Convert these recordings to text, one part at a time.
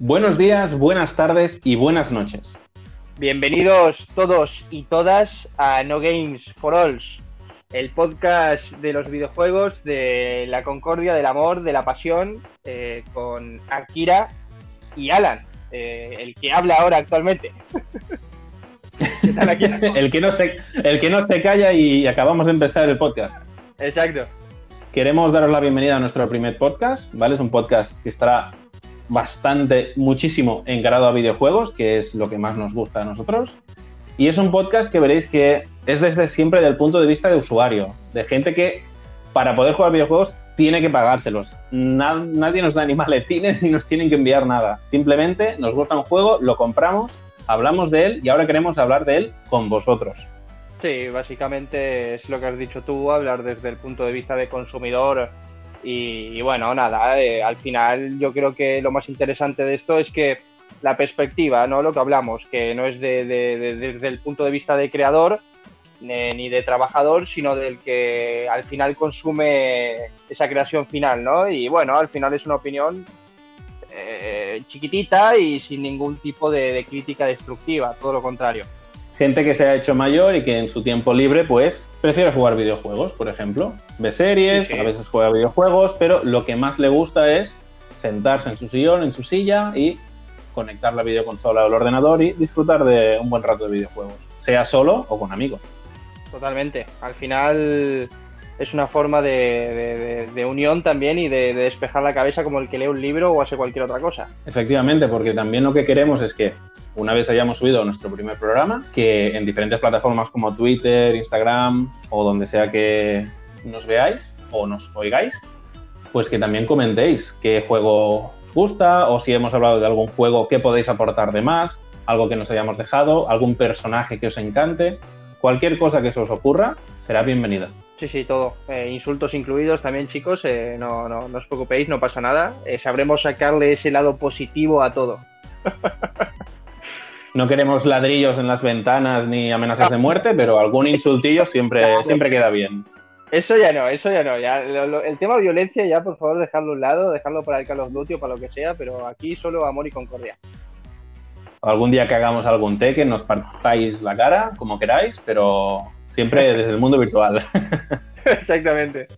Buenos días, buenas tardes y buenas noches. Bienvenidos todos y todas a No Games for Alls, el podcast de los videojuegos, de la concordia, del amor, de la pasión, eh, con Akira y Alan, eh, el que habla ahora actualmente. el, que no se, el que no se calla y acabamos de empezar el podcast. Exacto. Queremos daros la bienvenida a nuestro primer podcast, ¿vale? Es un podcast que estará bastante, muchísimo encarado a videojuegos, que es lo que más nos gusta a nosotros. Y es un podcast que veréis que es desde siempre del punto de vista de usuario, de gente que para poder jugar videojuegos tiene que pagárselos. nadie nos da ni maletines ni nos tienen que enviar nada. Simplemente nos gusta un juego, lo compramos, hablamos de él y ahora queremos hablar de él con vosotros. Sí, básicamente es lo que has dicho tú, hablar desde el punto de vista de consumidor. Y, bueno, nada, eh, al final yo creo que lo más interesante de esto es que la perspectiva, ¿no? Lo que hablamos, que no es de, desde el punto de vista de creador ni de trabajador, sino del que al final consume esa creación final, ¿no? Y bueno, al final es una opinión eh, chiquitita y sin ningún tipo de crítica destructiva, todo lo contrario gente que se ha hecho mayor y que en su tiempo libre, pues, prefiere jugar videojuegos, por ejemplo. Ve series, a veces juega videojuegos, pero lo que más le gusta es sentarse en su sillón, en su silla y conectar la videoconsola al ordenador y disfrutar de un buen rato de videojuegos, sea solo o con amigos. Totalmente. Al final es una forma de, unión también y de, despejar la cabeza como el que lee un libro o hace cualquier otra cosa. Efectivamente, porque también lo que queremos es que una vez hayamos subido nuestro primer programa, que en diferentes plataformas como Twitter, Instagram o donde sea que nos veáis o nos oigáis, pues que también comentéis qué juego os gusta o si hemos hablado de algún juego, qué podéis aportar de más, algo que nos hayamos dejado, algún personaje que os encante, cualquier cosa que se os ocurra será bienvenida. Sí, sí, todo. Eh, insultos incluidos también, chicos. Eh, no, no, no, os preocupéis, no pasa nada. Eh, sabremos sacarle ese lado positivo a todo. No queremos ladrillos en las ventanas ni amenazas de muerte, pero algún insultillo siempre, siempre queda bien. Eso ya no, eso ya no. Ya, el tema violencia ya, por favor, dejadlo a un lado, dejadlo para el Carlos Duty o para lo que sea, pero aquí solo amor y concordia. Algún día que hagamos algún que nos partáis la cara, como queráis, pero siempre desde el mundo virtual. Exactamente.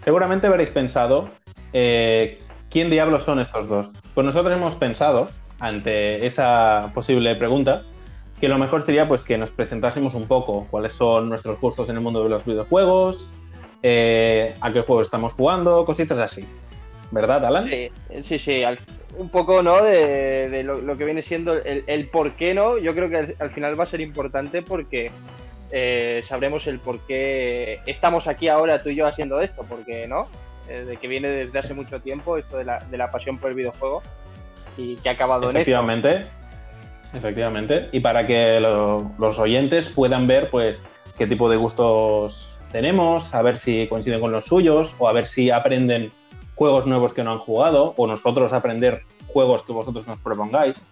Seguramente habréis pensado, eh, ¿quién diablos son estos dos? Pues nosotros hemos pensado ante esa posible pregunta, que lo mejor sería pues que nos presentásemos un poco cuáles son nuestros gustos en el mundo de los videojuegos, eh, a qué juego estamos jugando, cositas así. ¿Verdad, Alan? Sí, sí, sí. un poco, ¿no? De, lo, que viene siendo el, por qué, ¿no? Yo creo que al, final va a ser importante porque eh, sabremos el por qué estamos aquí ahora tú y yo haciendo esto, porque, ¿no? Eh, de que viene desde hace mucho tiempo esto de la, de la pasión por el videojuego y que ha acabado efectivamente, en esto. Efectivamente, y para que los oyentes puedan ver pues qué tipo de gustos tenemos, a ver si coinciden con los suyos o a ver si aprenden juegos nuevos que no han jugado o nosotros aprender juegos que vosotros nos propongáis.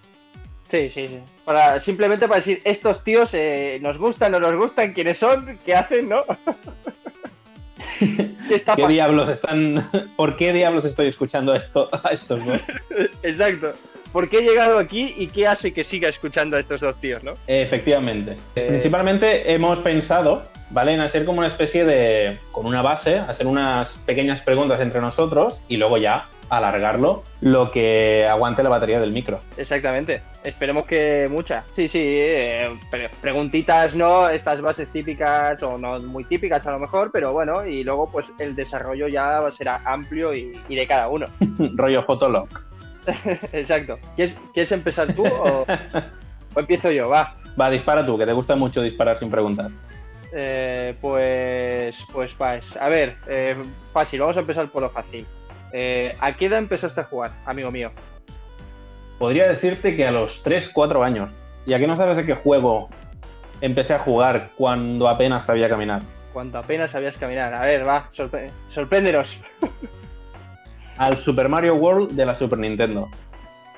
Sí, sí, sí. Para, simplemente para decir, estos tíos eh, nos gustan, o nos gustan, quiénes son, qué hacen, ¿no? ¿Qué, diablos están.? ¿Por qué diablos estoy escuchando esto, a estos dos? Exacto. ¿Por qué he llegado aquí y qué hace que siga escuchando a estos dos tíos, no? Efectivamente. Eh, Principalmente hemos pensado, ¿vale? En hacer como una especie de. con una base, hacer unas pequeñas preguntas entre nosotros y luego ya alargarlo lo que aguante la batería del micro. Exactamente. Esperemos que muchas. Sí, sí. Eh, preguntitas, ¿no? Estas bases típicas o no muy típicas a lo mejor, pero bueno, y luego pues el desarrollo ya será amplio y, de cada uno. Rollo Fotolog. Exacto. ¿Quieres, empezar tú o, empiezo yo? Va. Va, dispara tú, que te gusta mucho disparar sin preguntar. Eh, pues, pues, pues, a ver, eh, fácil, vamos a empezar por lo fácil. Eh, ¿A qué edad empezaste a jugar, amigo mío? Podría decirte que a los 3, 4 años. ¿Y a qué no sabes de qué juego empecé a jugar cuando apenas sabía caminar? Cuando apenas sabías caminar. A ver, va, sorpréndenos. Al Super Mario World de la Super Nintendo.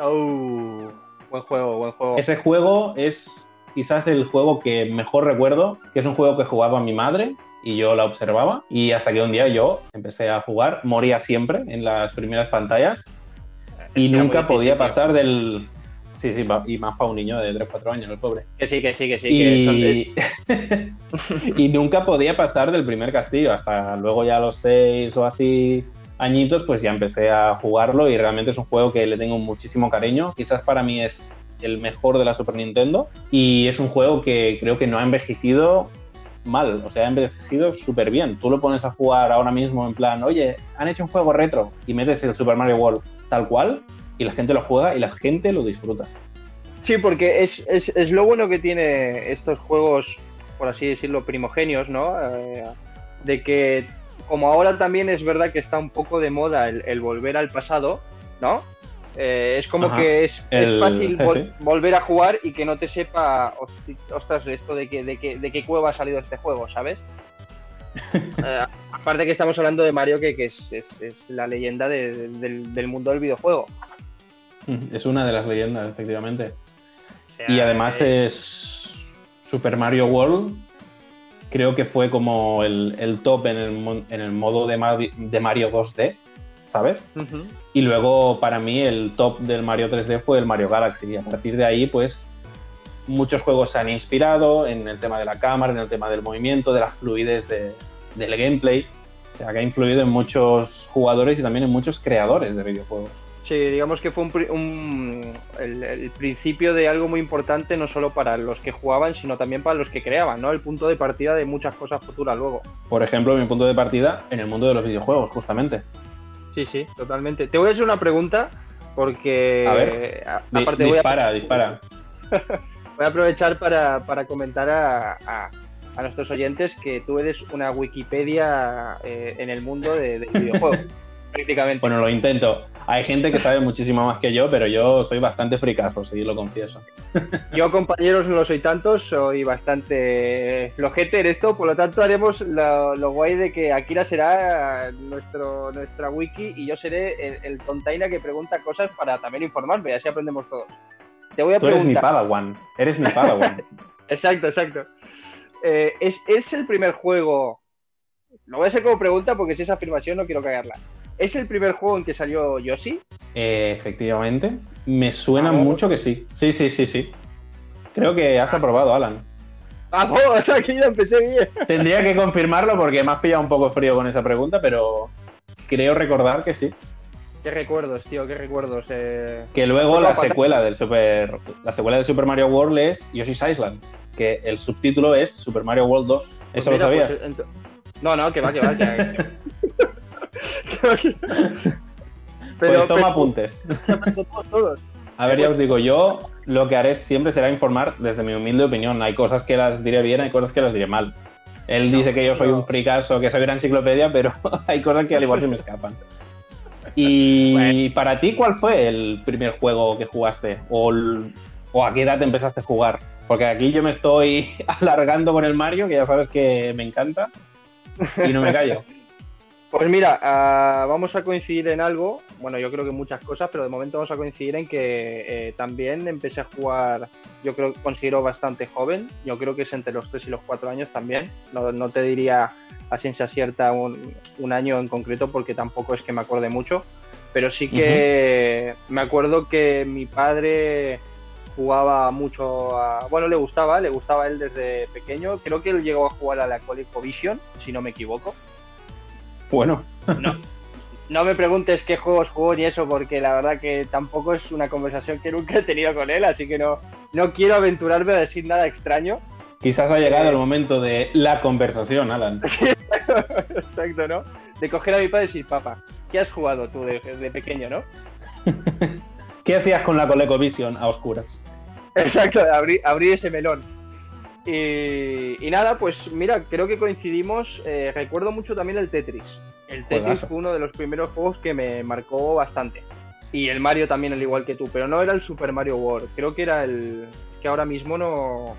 Oh, buen juego, buen juego. Ese juego es quizás el juego que mejor recuerdo, que es un juego que jugaba mi madre y yo la observaba y hasta que un día yo empecé a jugar, moría siempre en las primeras pantallas Y nunca podía pasar del. Sí, sí, y más para un niño de 3-4 años, el pobre. Que sí, que sí, que sí. Y... y nunca podía pasar del primer castillo, hasta luego ya a los 6 o así añitos, pues ya empecé a jugarlo y realmente es un juego que le tengo muchísimo cariño. Quizás para mí es el mejor de la Super Nintendo y es un juego que creo que no ha envejecido mal, o sea, ha envejecido súper bien. Tú lo pones a jugar ahora mismo en plan, oye, han hecho un juego retro y metes el Super Mario World tal cual y la gente lo juega y la gente lo disfruta. Sí, porque es, es, es lo bueno que tiene estos juegos, por así decirlo, primogenios, ¿no? Eh, de que como ahora también es verdad que está un poco de moda el, volver al pasado, ¿no? Eh, es como que es, fácil volver a jugar y que no te sepa, ostras, esto de, que, de, que, de qué cueva ha salido este juego, ¿sabes? Eh, aparte que estamos hablando de Mario, que, es, la leyenda del, mundo del videojuego. Es una de las leyendas, efectivamente. y además eh, es Super Mario World creo que fue como el, top en el, en el modo de, de, Mario 2D, ¿sabes? Y luego para mí el top del Mario 3D fue el Mario Galaxy. Y a partir de ahí, pues muchos juegos se han inspirado en el tema de la cámara, en el tema del movimiento, de las fluidez del gameplay. O sea, que ha influido en muchos jugadores y también en muchos creadores de videojuegos. Sí, digamos que fue un, el, principio de algo muy importante no solo para los que jugaban, sino también para los que creaban, ¿no? El punto de partida de muchas cosas futuras luego. Por ejemplo, mi punto de partida en el mundo de los videojuegos, justamente. Sí, sí, totalmente. Te voy a hacer una pregunta porque... A ver, aparte dispara, dispara. voy a aprovechar para, comentar a, nuestros oyentes que tú eres una Wikipedia eh, en el mundo de, de videojuegos. prácticamente. Bueno, lo intento. Hay gente que sabe muchísimo más que yo, pero yo soy bastante fricazo, sí, lo confieso. Yo, compañeros, no soy tanto, soy bastante flojete en esto, por lo tanto haremos lo, guay de que Akira será nuestro, nuestra wiki y yo seré el, tontaina que pregunta cosas para también informarme, así aprendemos todos. Te voy a Tú eres mi Padawan, eres mi Padawan. exacto, exacto. Eh, ¿es, ¿Es el primer juego lo voy a hacer como pregunta porque si es afirmación no quiero cagarla. ¿Es el primer juego en que salió Yoshi? Eh, efectivamente. Me suena mucho que sí. Sí, sí, sí, sí. Creo que has aprobado, Alan. Ah, o aquí ya empecé bien. Tendría que confirmarlo porque me has pillado un poco frío con esa pregunta, pero creo recordar que sí. Qué recuerdos, tío, qué recuerdos. Eh. Que luego la secuela del Super. La secuela de Super Mario World es Yoshi's Island. Que el subtítulo es Super Mario World 2. ¿Eso pues lo sabías? Pues, no, no, que va, que va. Que... pero, pues toma apuntes. A ver, ya os digo, yo lo que haré siempre será informar desde mi humilde opinión. Hay cosas que las diré bien, hay cosas que las diré mal. Él dice que yo soy un fricazo, que soy una enciclopedia, pero hay cosas que al igual se me escapan. Y para ti, ¿cuál fue el primer juego que jugaste? ¿O, ¿O, a qué edad empezaste a jugar? Porque aquí yo me estoy alargando con el Mario, que ya sabes que me encanta, y no me callo. Pues mira, ah, vamos a coincidir en algo, bueno, yo creo que muchas cosas, pero de momento vamos a coincidir en que eh, también empecé a jugar, yo creo que considero bastante joven, yo creo que es entre los 3 y los 4 años también, no, te diría a ciencia cierta un, año en concreto porque tampoco es que me acuerde mucho, pero sí que me acuerdo que mi padre jugaba mucho a, bueno, le gustaba, le gustaba a él desde pequeño, creo que él llegó a jugar a la ColecoVision, si no me equivoco. Bueno. No, no me preguntes qué juegos jugó ni eso, porque la verdad que tampoco es una conversación que nunca he tenido con él, así que no, no quiero aventurarme a decir nada extraño. Quizás ha llegado el momento de la conversación, Alan. Exacto, ¿no? De coger a mi padre y decir, papá, ¿qué has jugado tú de, pequeño, no? ¿Qué hacías con la ColecoVision a oscuras? Exacto, abrir, abrir ese melón. Y, nada, pues mira, creo que coincidimos. Eh, recuerdo mucho también el Tetris. El Tetris fue uno de los primeros juegos que me marcó bastante. Y el Mario también, al igual que tú, pero no era el Super Mario World. Creo que era el. que ahora mismo no.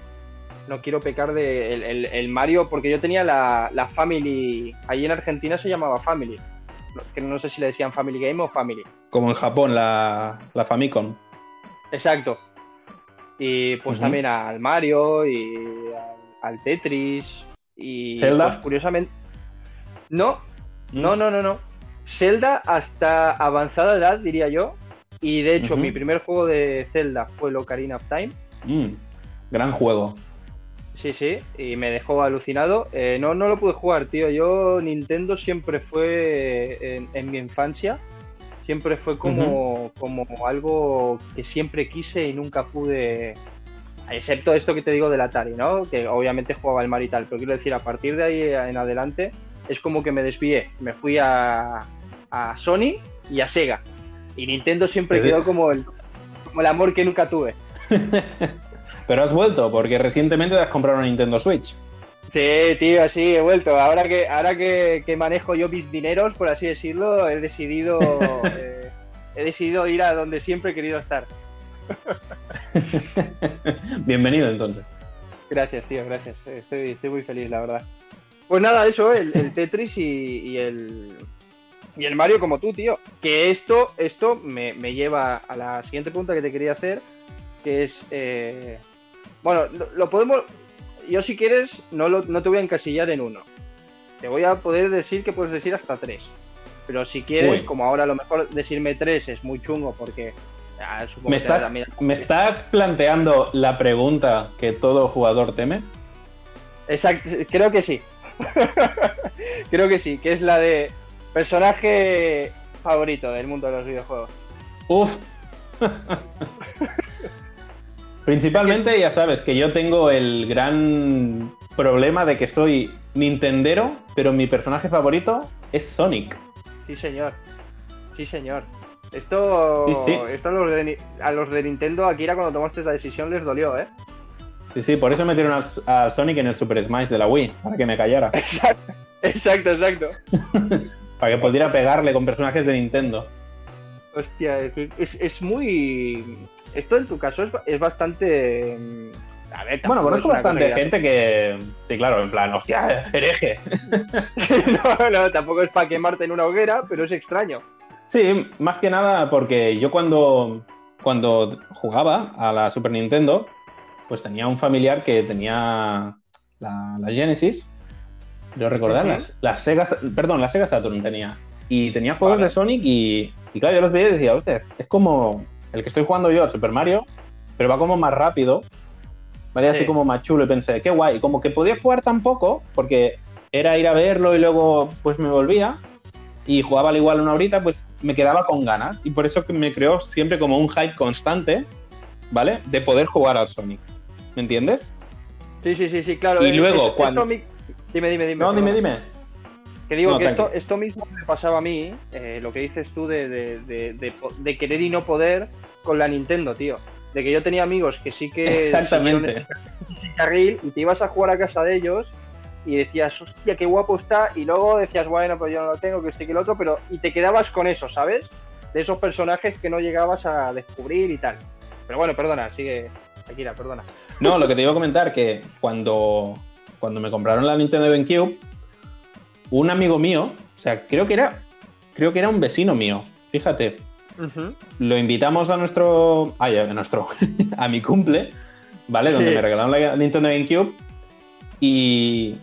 No quiero pecar de el, Mario, porque yo tenía la, la, Family. Allí en Argentina se llamaba Family. Que no sé si le decían Family Game o Family. Como en Japón, la, la Famicom. Exacto. Y pues también al Mario y al, Tetris. Y ¿Zelda? Pues, curiosamente. No, no, mm. no, no, no. Zelda hasta avanzada edad, diría yo. Y de hecho, mi primer juego de Zelda fue el Ocarina of Time. Mm, gran juego. Sí, sí, y me dejó alucinado. Eh, no, no lo pude jugar, tío. Yo, Nintendo siempre fue en, mi infancia, siempre fue como, como algo que siempre quise y nunca pude. Excepto esto que te digo del Atari, ¿no? Que obviamente jugaba el mar y tal, pero quiero decir, a partir de ahí en adelante es como que me desvié. Me fui a, a Sony y a Sega. Y Nintendo siempre quedó como el, como el amor que nunca tuve. Pero has vuelto, porque recientemente te has comprado una Nintendo Switch. Sí, tío, sí, he vuelto. Ahora que, ahora que, manejo yo mis dineros, por así decirlo, he decidido, eh, he decidido ir a donde siempre he querido estar. Bienvenido entonces. Gracias, tío, gracias. Estoy, estoy muy feliz, la verdad. Pues nada, eso, el, Tetris y, el, y el Mario como tú, tío. Que esto, esto me, me, lleva a la siguiente pregunta que te quería hacer, que es, eh, bueno, lo, podemos. Yo, si quieres, no, no te voy a encasillar en uno. Te voy a poder decir que puedes decir hasta tres. Pero si quieres, como ahora a lo mejor decirme tres es muy chungo porque. ¿Me, estás, ¿Me estás planteando la pregunta que todo jugador teme? Exacto, creo que sí. creo que sí, que es la de personaje favorito del mundo de los videojuegos. Uf. Principalmente, ya sabes, que yo tengo el gran problema de que soy Nintendero, pero mi personaje favorito es Sonic. Sí, señor. Sí, señor. Esto, esto a, los de, a, los de, Nintendo, Akira, cuando tomaste esa decisión les dolió, ¿eh? Sí, sí, por eso metieron a, Sonic en el Super Smash de la Wii, para que me callara. Exacto, exacto. para que pudiera pegarle con personajes de Nintendo. Hostia, es, es muy esto en tu caso es, bastante. Mm, a ver, bueno, conozco bastante gente que. Sí, claro, en plan, hostia, hereje. no, no, tampoco es para quemarte en una hoguera, pero es extraño. Sí, más que nada porque yo cuando, cuando jugaba a la Super Nintendo, pues tenía un familiar que tenía la, Genesis. Yo recordar, las, Sega, perdón, la Sega Saturn tenía. Y tenía juegos de Sonic y, y claro, yo los veía y decía, hostia, es como el que estoy jugando yo, el Super Mario, pero va como más rápido, ¿vale? Así como más chulo y pensé, qué guay, como que podía jugar tan poco, porque era ir a verlo y luego pues me volvía y jugaba al igual una horita, pues me quedaba con ganas y por eso que me creó siempre como un hype constante, ¿vale? De poder jugar al Sonic, ¿me entiendes? Sí, sí, sí, sí, claro. Y luego cuando... Dime, dime, dime. No, dime, dime. Que digo que esto, esto mismo me pasaba a mí, eh, lo que dices tú de, de, querer y no poder con la Nintendo, tío. De que yo tenía amigos que sí que... Exactamente. Carril y te ibas a jugar a casa de ellos y decías, hostia, qué guapo está, y luego decías, bueno, pues yo no lo tengo, que este que el otro, pero... Y te quedabas con eso, ¿sabes? De esos personajes que no llegabas a descubrir y tal. Pero bueno, perdona, sigue, Akira, perdona. No, lo que te iba a comentar, que cuando, cuando me compraron la Nintendo GameCube, un amigo mío, o sea, creo que era, creo que era un vecino mío, fíjate. Lo invitamos a nuestro, ay, a nuestro, a mi cumple, ¿vale? Donde me regalaron la Nintendo GameCube y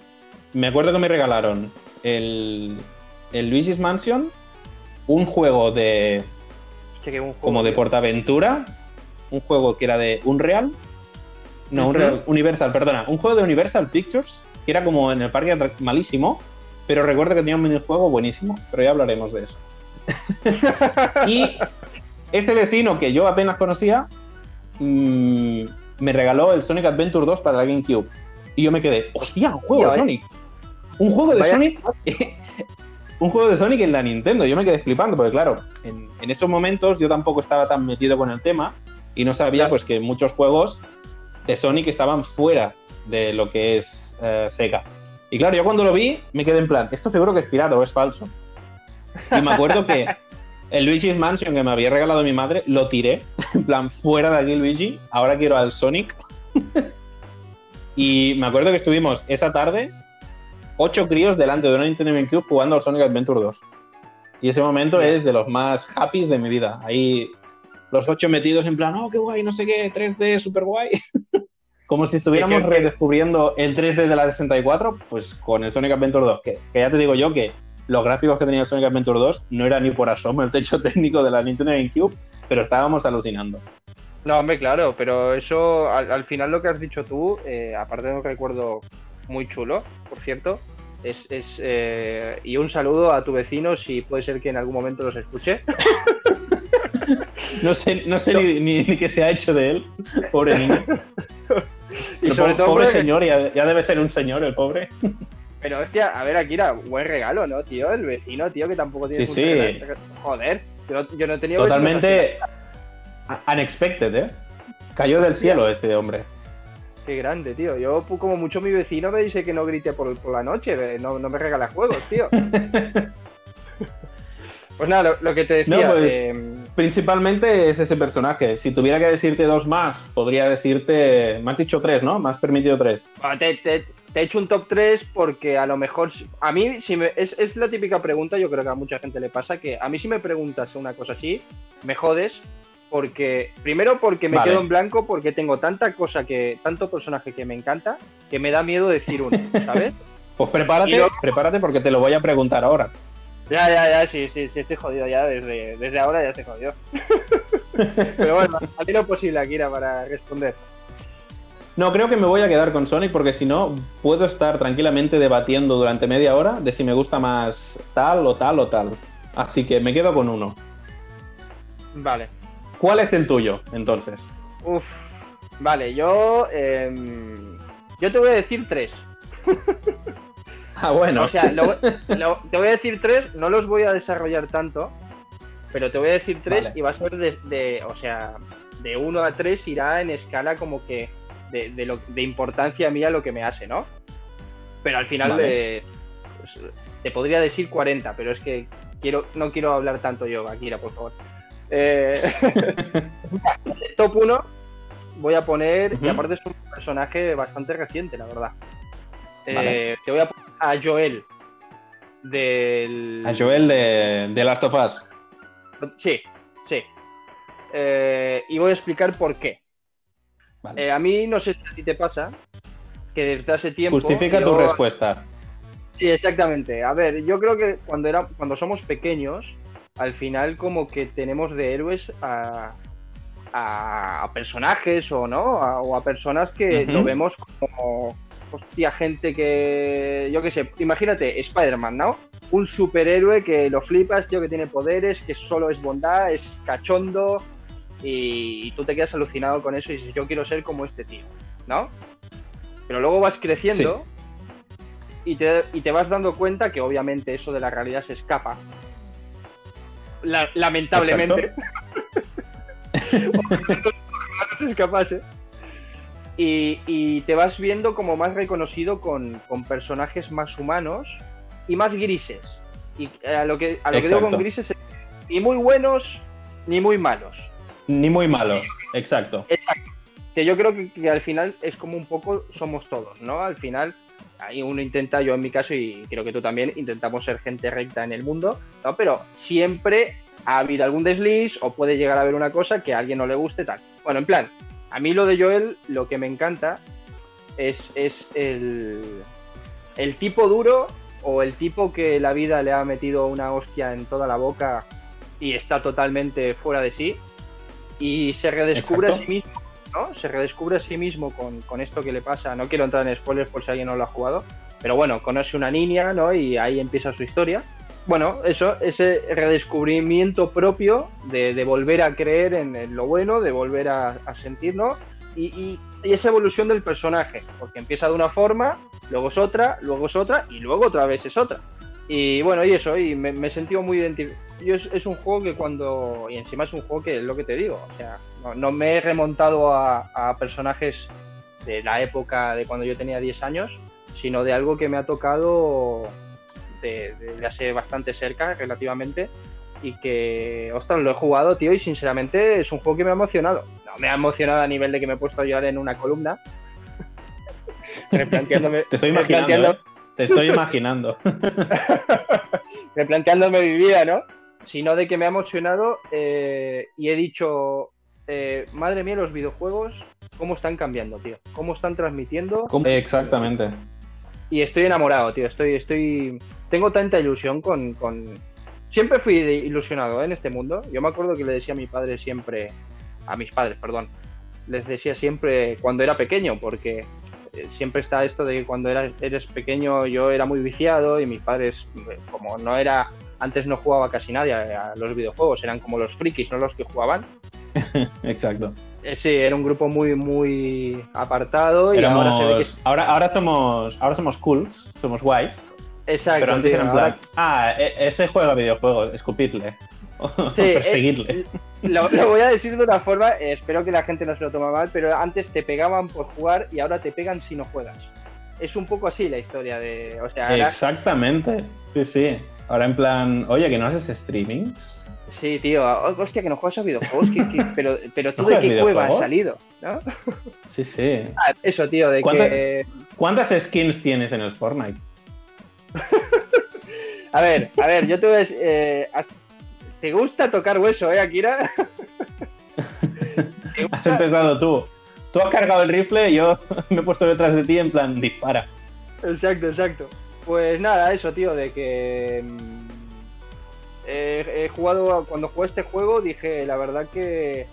me acuerdo que me regalaron el, el Luigi's Mansion, un juego de, como de portaventura, un juego que era de Unreal, no, Unreal, Universal, perdona, un juego de Universal Pictures, que era como en el parque malísimo, pero recuerdo que tenía un minijuego buenísimo, pero ya hablaremos de eso. y este vecino que yo apenas conocía mm, me regaló el Sonic Adventure 2 para la GameCube. Y yo me quedé, hostia, un juego de Sonic. Un juego de Sonic. un juego de Sonic en la Nintendo. Yo me quedé flipando, porque claro, en, esos momentos yo tampoco estaba tan metido con el tema y no sabía pues que muchos juegos de Sonic estaban fuera de lo que es eh, Sega. Y claro, yo cuando lo vi me quedé en plan, esto seguro que es pirata o es falso. Y me acuerdo que el Luigi's Mansion que me había regalado mi madre, lo tiré, en plan, fuera de aquí Luigi, ahora quiero al Sonic. y me acuerdo que estuvimos esa tarde, ocho críos delante de una Nintendo GameCube jugando al Sonic Adventure 2. Y ese momento es de los más happy de mi vida. Ahí los ocho metidos en plan, oh, qué guay, no sé qué, 3D, super guay. Como si estuviéramos redescubriendo el 3D de la 64, pues con el Sonic Adventure 2, que, ya te digo yo que los gráficos que tenía Sonic Adventure 2 no era ni por asomo el techo técnico de la Nintendo GameCube, pero estábamos alucinando. No, hombre, claro, pero eso, al, final lo que has dicho tú, eh, aparte de un recuerdo muy chulo, por cierto, es, es eh, y un saludo a tu vecino si puede ser que en algún momento los escuche. no sé, no sé Ni, qué se ha hecho de él, pobre niño. y sobre todo pobre señor, ya, debe ser un señor el pobre. Pero hostia, a ver, Akira, buen regalo, ¿no, tío? El vecino, tío, que tampoco tiene. Sí, sí. Joder, yo, no he tenido. Totalmente unexpected, ¿eh? Cayó del cielo este hombre. Qué grande, tío. Yo, como mucho mi vecino me dice que no grite por, la noche, no, no me regala juegos, tío. pues nada, lo, que te decía. Pues, em, principalmente es ese personaje. Si tuviera que decirte dos más, podría decirte. Me has dicho tres, ¿no? Me has permitido tres. Ah, te, he hecho un top 3 porque a lo mejor. A mí, si me, es, es la típica pregunta, yo creo que a mucha gente le pasa, que a mí si me preguntas una cosa así, me jodes, porque primero porque me quedo en blanco porque tengo tanta cosa que tanto personaje que me encanta que me da miedo decir uno, ¿sabes? pues prepárate, prepárate porque te lo voy a preguntar ahora. Ya, ya, ya, sí, sí, sí, estoy jodido ya desde, desde ahora ya estoy jodido. Pero bueno, ti lo posible, Akira, para responder. No, creo que me voy a quedar con Sonic porque si no puedo estar tranquilamente debatiendo durante media hora de si me gusta más tal o tal o tal. Así que me quedo con uno. Vale, ¿Cuál es el tuyo, entonces? Uf, vale, yo. Em, yo te voy a decir tres. ah, bueno. O sea, te voy a decir tres, no los voy a desarrollar tanto, pero te voy a decir tres y va a ser de, O sea, de uno a tres irá en escala como que. De, de, importancia mía lo que me hace, ¿no? Pero al final pues, te podría decir 40, pero es que quiero no quiero hablar tanto yo, Akira, por favor. Eh, top 1 voy a poner, y aparte es un personaje bastante reciente, la verdad. Eh, te voy a poner a Joel del... A Joel de, de Last of Us. Sí, sí. Eh, y voy a explicar por qué. a mí no sé si a ti te pasa que desde hace tiempo... Justifica tu respuesta. Sí, exactamente. A ver, yo creo que cuando, era, cuando somos pequeños al final como que tenemos de héroes a, a, personajes o no, o a personas que lo vemos como, hostia, gente que, yo qué sé, imagínate, Spider-Man, ¿no? Un superhéroe que lo flipas, tío, que tiene poderes, que solo es bondad, es cachondo, y, tú te quedas alucinado con eso y dices, yo quiero ser como este tío, ¿no? Pero luego vas creciendo y, te, y te vas dando cuenta que obviamente eso de la realidad se escapa lamentablemente. no es capaz, ¿eh? Y, te vas viendo como más reconocido con, personajes más humanos y más grises. Y a lo que, a lo que digo con grises es ni muy buenos ni muy malos. Ni muy malos, exacto. Exacto. Que yo creo que, que, al final es como un poco somos todos, ¿no? Al final ahí uno intenta, yo en mi caso, y creo que tú también, intentamos ser gente recta en el mundo, ¿no? Pero siempre ha habido algún desliz o puede llegar a haber una cosa que a alguien no le guste, tal. Bueno, en plan, a mí lo de Joel, lo que me encanta es, es el, el tipo duro o el tipo que la vida le ha metido una hostia en toda la boca y está totalmente fuera de sí y se redescubre a sí mismo ¿no? Se redescubre a sí mismo con, esto que le pasa. No quiero entrar en spoilers por si alguien no lo ha jugado, pero bueno, conoce una niña, ¿no? Y ahí empieza su historia. Bueno, eso, ese redescubrimiento propio de, volver a creer en, lo bueno, de volver a, ¿no? Y, esa evolución del personaje, porque empieza de una forma, luego es otra, luego es otra y luego otra vez es otra. Y bueno, y eso, y me, me he sentido muy identificado. Es, es un juego que cuando. Y encima es un juego que es lo que te digo. O sea, no, me he remontado a, personajes de la época de cuando yo tenía 10 años, sino de algo que me ha tocado de, hace bastante cerca, relativamente, y que, ostras, lo he jugado, tío, y sinceramente es un juego que me ha emocionado. No me ha emocionado a nivel de que me he puesto a llorar en una columna. replanteándome. Te estoy imaginando. ¿eh? Te estoy imaginando. replanteándome mi vida, ¿no? Sino de que me ha emocionado eh, y he dicho, eh, madre mía, los videojuegos, cómo están cambiando, tío. Cómo están transmitiendo. Exactamente. Y estoy enamorado, tío. Estoy, estoy. Tengo tanta ilusión con, con, siempre fui ilusionado ¿eh? en este mundo. Yo me acuerdo que le decía a mi padre siempre, a mis padres, perdón, les decía siempre cuando era pequeño, porque eh, siempre está esto de que cuando eras, eres pequeño yo era muy viciado y mis padres, eh, como no era, antes no jugaba casi nadie a los videojuegos, eran como los frikis, no los que jugaban. Exacto. Sí, era un grupo muy, muy apartado y ahora se ve que... ahora, ahora somos, ahora somos cools, somos guays. Exacto. Pero antes en plan, ah, e, ese juega videojuegos, escupidle. Sí, perseguirle. lo, voy a decir de una forma, espero que la gente no se lo tome mal, pero antes te pegaban por jugar y ahora te pegan si no juegas. Es un poco así la historia de. O sea, Exactamente. Sí, sí. Ahora en plan, oye, que no haces streaming. Sí, tío, hostia, que no juegas a videojuegos, pero, pero tú de qué cueva has salido, ¿no? Sí, sí. Ah, eso, tío, de que... ¿Cuántas skins tienes en el Fortnite? a ver, a ver, yo te voy a decir, eh, ¿te gusta tocar hueso, eh, Akira? has empezado tú. Tú has cargado el rifle y yo me he puesto detrás de ti en plan, dispara. Exacto, exacto. Pues nada, eso, tío, de que mm, he jugado, cuando jugué este juego dije, la verdad que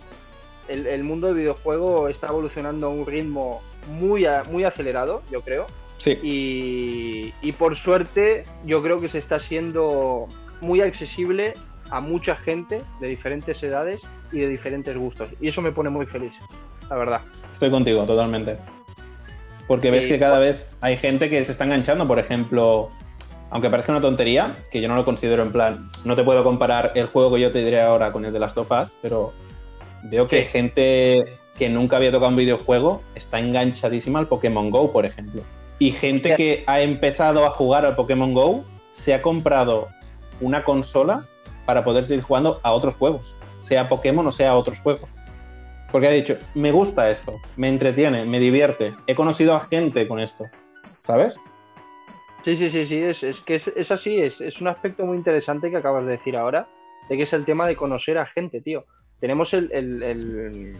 el, mundo del videojuego está evolucionando a un ritmo muy, muy acelerado, yo creo. Sí. Y, y, por suerte yo creo que se está siendo muy accesible a mucha gente de diferentes edades y de diferentes gustos. Y eso me pone muy feliz, la verdad. Estoy contigo, totalmente. Porque ves que cada vez hay gente que se está enganchando, por ejemplo, aunque parezca una tontería, que yo no lo considero en plan, no te puedo comparar el juego que yo te diré ahora con el de las tofas, pero veo que gente que nunca había tocado un videojuego está enganchadísima al Pokémon Go, por ejemplo. Y gente que ha empezado a jugar al Pokémon Go se ha comprado una consola para poder seguir jugando a otros juegos, sea Pokémon o sea otros juegos. Porque ha dicho, me gusta esto, me entretiene, me divierte, he conocido a gente con esto, ¿sabes? Sí, sí, sí, sí, es, es que es, así, es, es, un aspecto muy interesante que acabas de decir ahora, de que es el tema de conocer a gente, tío. Tenemos el, el,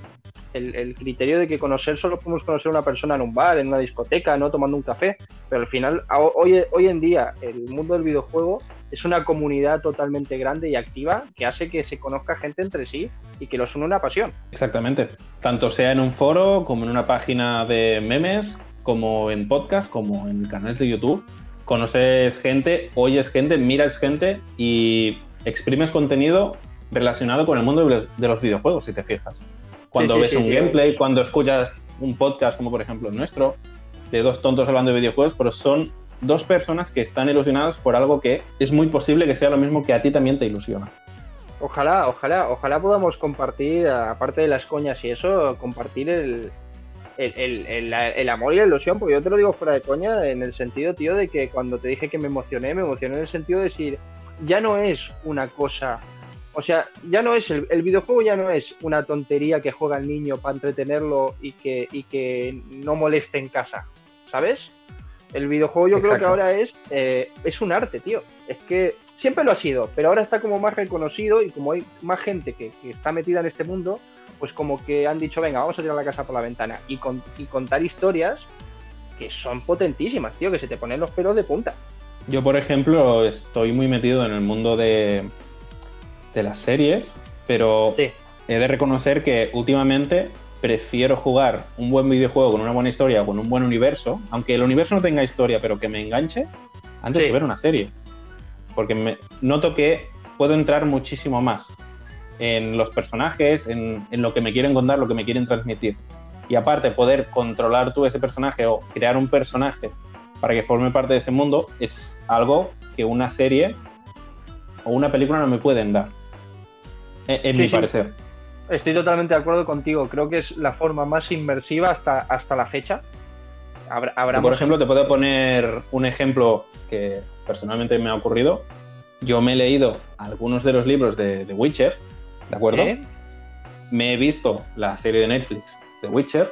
criterio de que conocer solo podemos conocer a una persona en un bar, en una discoteca, no tomando un café, pero al final, hoy, hoy en día, el mundo del videojuego es una comunidad totalmente grande y activa que hace que se conozca gente entre sí y que los une una pasión. Exactamente, tanto sea en un foro como en una página de memes, como en podcast, como en canales de YouTube conoces gente, oyes gente, miras gente y exprimes contenido relacionado con el mundo de los, videojuegos, si te fijas. Cuando ves un gameplay, cuando escuchas un podcast como por ejemplo el nuestro, de dos tontos hablando de videojuegos, pero son dos personas que están ilusionadas por algo que es muy posible que sea lo mismo que a ti también te ilusiona. Ojalá, ojalá, ojalá podamos compartir, aparte de las coñas y eso, compartir el, el, amor y la ilusión, porque yo te lo digo fuera de coña, en el sentido, tío, de que cuando te dije que me emocioné, me emocioné en el sentido de decir, ya no es una cosa, o sea, ya no es, el, videojuego ya no es una tontería que juega el niño para entretenerlo y que, y que no moleste en casa, ¿sabes? El videojuego yo creo que ahora es, eh, es un arte, tío. Es que siempre lo ha sido, pero ahora está como más reconocido y como hay más gente que, que está metida en este mundo, pues como que han dicho, venga, vamos a tirar la casa por la ventana y, contar historias que son potentísimas, tío, que se te ponen los pelos de punta. Yo, por ejemplo, estoy muy metido en el mundo de, de las series, pero he de reconocer que últimamente prefiero jugar un buen videojuego con una buena historia, con un buen universo, aunque el universo no tenga historia, pero que me enganche, antes de ver una serie. Porque me noto que puedo entrar muchísimo más en los personajes, en, lo que me quieren contar, lo que me quieren transmitir. Y aparte, poder controlar tú ese personaje o crear un personaje para que forme parte de ese mundo es algo que una serie o una película no me pueden dar, en, mi parecer. Estoy totalmente de acuerdo contigo. Creo que es la forma más inmersiva hasta, hasta la fecha. Habrá, por ejemplo, te puedo poner un ejemplo que personalmente me ha ocurrido. Yo me he leído algunos de los libros de The Witcher ¿de acuerdo? Me he visto la serie de Netflix de Witcher,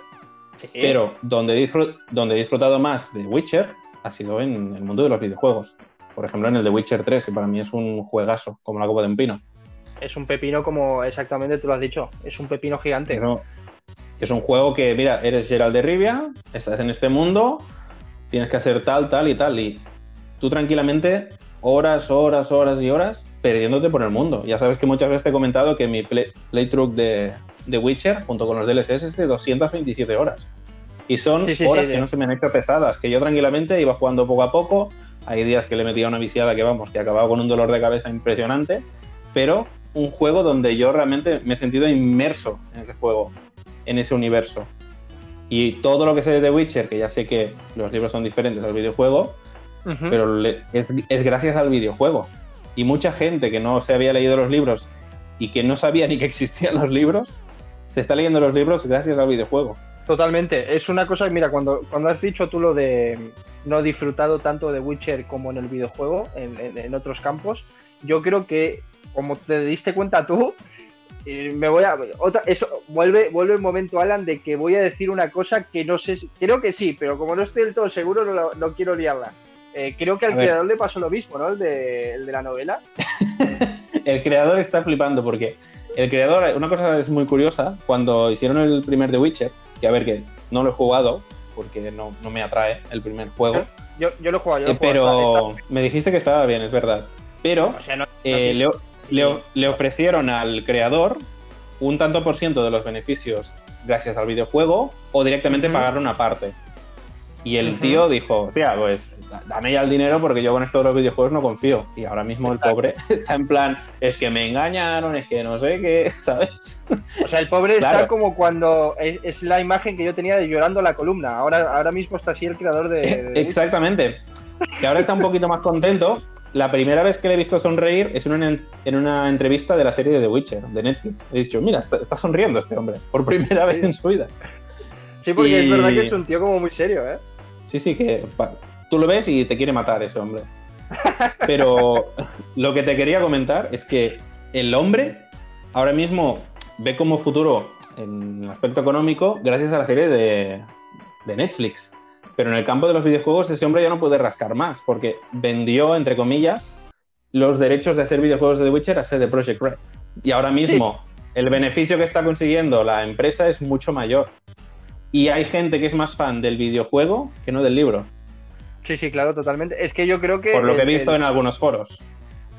pero donde, donde he disfrutado más de Witcher ha sido en el mundo de los videojuegos. Por ejemplo, en el de Witcher 3, que para mí es un juegazo, como la copa de un pino. Es un pepino como exactamente tú lo has dicho, es un pepino gigante. es un juego que, mira, eres Gerald de Rivia, estás en este mundo, tienes que hacer tal, tal y tal, y tú tranquilamente horas, horas, horas y horas perdiéndote por el mundo. Ya sabes que muchas veces te he comentado que mi play, playthrough de, de, Witcher, junto con los DLCs, es de 227 horas. Y son sí, sí, horas sí, que no se me han hecho pesadas, que yo tranquilamente iba jugando poco a poco. Hay días que le metía una viciada que, vamos, que acababa con un dolor de cabeza impresionante, pero un juego donde yo realmente me he sentido inmerso en ese juego, en ese universo. Y todo lo que sé de The Witcher, que ya sé que los libros son diferentes al videojuego, uh -huh. pero es, es, gracias al videojuego. Y mucha gente que no se había leído los libros y que no sabía ni que existían los libros, se está leyendo los libros gracias al videojuego. Totalmente. Es una cosa, mira, cuando, cuando has dicho tú lo de no disfrutado tanto de Witcher como en el videojuego, en, en, en otros campos, yo creo que, como te diste cuenta tú, me voy a otra, eso vuelve vuelve el momento Alan de que voy a decir una cosa que no sé creo que sí pero como no estoy del todo seguro no, no quiero liarla. Eh, creo que al a creador ver. le pasó lo mismo no el de, el de la novela. El creador está flipando porque el creador una cosa es muy curiosa cuando hicieron el primer The Witcher que a ver que no lo he jugado porque no, no me atrae el primer juego. Yo, yo lo he jugado yo lo eh, pero está, está... me dijiste que estaba bien es verdad. Pero o sea, no, eh, le, le, le, ofrecieron al creador un tanto por ciento de los beneficios gracias al videojuego o directamente uh -huh. pagarle una parte. Y el uh -huh. tío dijo, hostia, pues dame ya el dinero porque yo con esto de los videojuegos no confío. Y ahora mismo Exacto. el pobre está en plan, es que me engañaron, es que no sé qué, ¿sabes? O sea, el pobre claro. está como cuando es, es, la imagen que yo tenía de llorando la columna. Ahora, ahora mismo está así el creador de... de... Exactamente. Que ahora está un poquito más contento la primera vez que le he visto sonreír es en una, en una, entrevista de la serie de The Witcher, de Netflix. He dicho, mira, está, está sonriendo este hombre, por primera vez en su vida. Sí, porque y... es verdad que es un tío como muy serio, ¿eh? Sí, sí, que tú lo ves y te quiere matar ese hombre. Pero lo que te quería comentar es que el hombre ahora mismo ve como futuro en el aspecto económico gracias a la serie de, de Netflix. Pero en el campo de los videojuegos ese hombre ya no puede rascar más, porque vendió, entre comillas, los derechos de hacer videojuegos de The Witcher a CD Projekt Red. Y ahora mismo sí. el beneficio que está consiguiendo la empresa es mucho mayor. Y hay gente que es más fan del videojuego que no del libro. Sí, sí, claro, totalmente. Es que yo creo que... Por lo que he visto el, en algunos foros.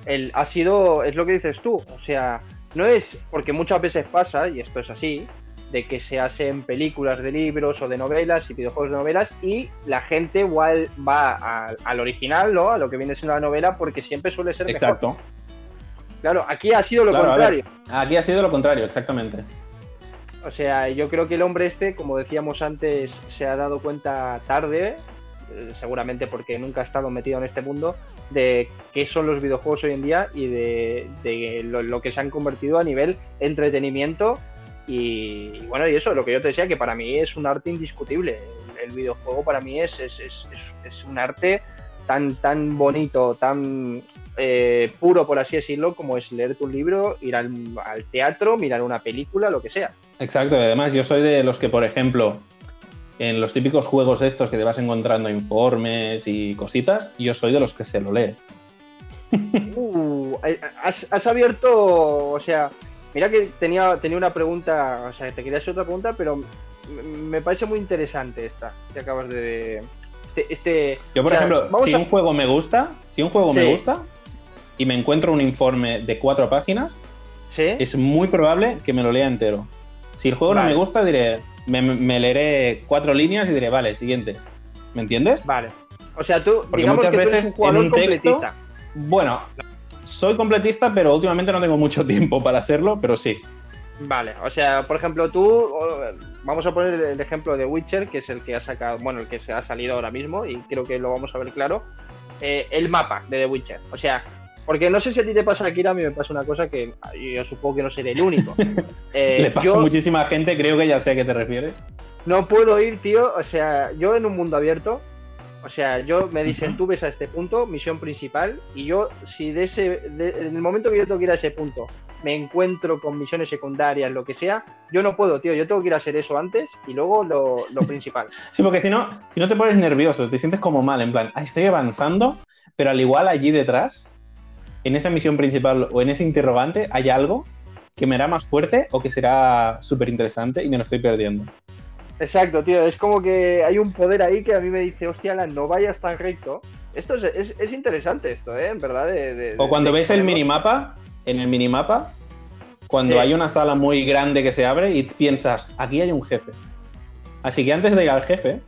El, ha sido, es lo que dices tú, o sea, no es porque muchas veces pasa, y esto es así, de que se hacen películas de libros o de novelas y videojuegos de novelas y la gente igual va al original, ¿no? A lo que viene siendo la novela porque siempre suele ser Exacto. Mejor. Claro, aquí ha sido lo claro, contrario. Aquí ha sido lo contrario, exactamente. O sea, yo creo que el hombre este, como decíamos antes, se ha dado cuenta tarde, eh, seguramente porque nunca ha estado metido en este mundo, de qué son los videojuegos hoy en día y de, de lo, lo, que se han convertido a nivel entretenimiento y, bueno, y eso, lo que yo te decía, que para mí es un arte indiscutible. El, el videojuego para mí es, es, es, es, un arte tan, tan bonito, tan eh, puro, por así decirlo, como es leerte un libro, ir al, al, teatro, mirar una película, lo que sea. Exacto, además yo soy de los que, por ejemplo, en los típicos juegos estos que te vas encontrando informes y cositas, yo soy de los que se lo lee. Uh, has, has abierto, o sea, Mira que tenía, tenía una pregunta, o sea, te quería hacer otra pregunta, pero me parece muy interesante esta que acabas de. Este, este Yo, por o sea, ejemplo, si a... un juego me gusta, si un juego sí. me gusta y me encuentro un informe de cuatro páginas, ¿Sí? es muy probable que me lo lea entero. Si el juego vale. no me gusta, diré, me, me, leeré cuatro líneas y diré, vale, siguiente. ¿Me entiendes? Vale. O sea, tú, Porque digamos muchas que veces tú eres un en un texto, completista. bueno, soy completista, pero últimamente no tengo mucho tiempo para hacerlo, pero sí. Vale, o sea, por ejemplo, tú, vamos a poner el ejemplo de Witcher, que es el que ha sacado, bueno, el que se ha salido ahora mismo, y creo que lo vamos a ver claro, eh, el mapa de The Witcher. O sea, porque no sé si a ti te pasa, Akira, a mí me pasa una cosa que yo supongo que no seré el único. Eh, Le pasa yo, a muchísima gente, creo que ya sé a qué te refieres. No puedo ir, tío, o sea, yo en un mundo abierto, o sea, yo me dicen, tú ves a este punto, misión principal, y yo, si de ese, de, en el momento que yo tengo que ir a ese punto, me encuentro con misiones secundarias, lo que sea, yo no puedo, tío, yo tengo que ir a hacer eso antes y luego lo, lo principal. sí, porque si no, si no te pones nervioso, te sientes como mal, en plan, estoy avanzando, pero al igual allí detrás, en esa misión principal o en ese interrogante, hay algo que me hará más fuerte o que será súper interesante y me lo estoy perdiendo. Exacto, tío. Es como que hay un poder ahí que a mí me dice, hostia, Alan, no vayas tan recto, Esto es, es, interesante esto, ¿eh? En verdad. De, o cuando ves el minimapa, en el minimapa, cuando hay una sala muy grande que se abre y piensas, aquí hay un jefe. Así que antes de ir al jefe,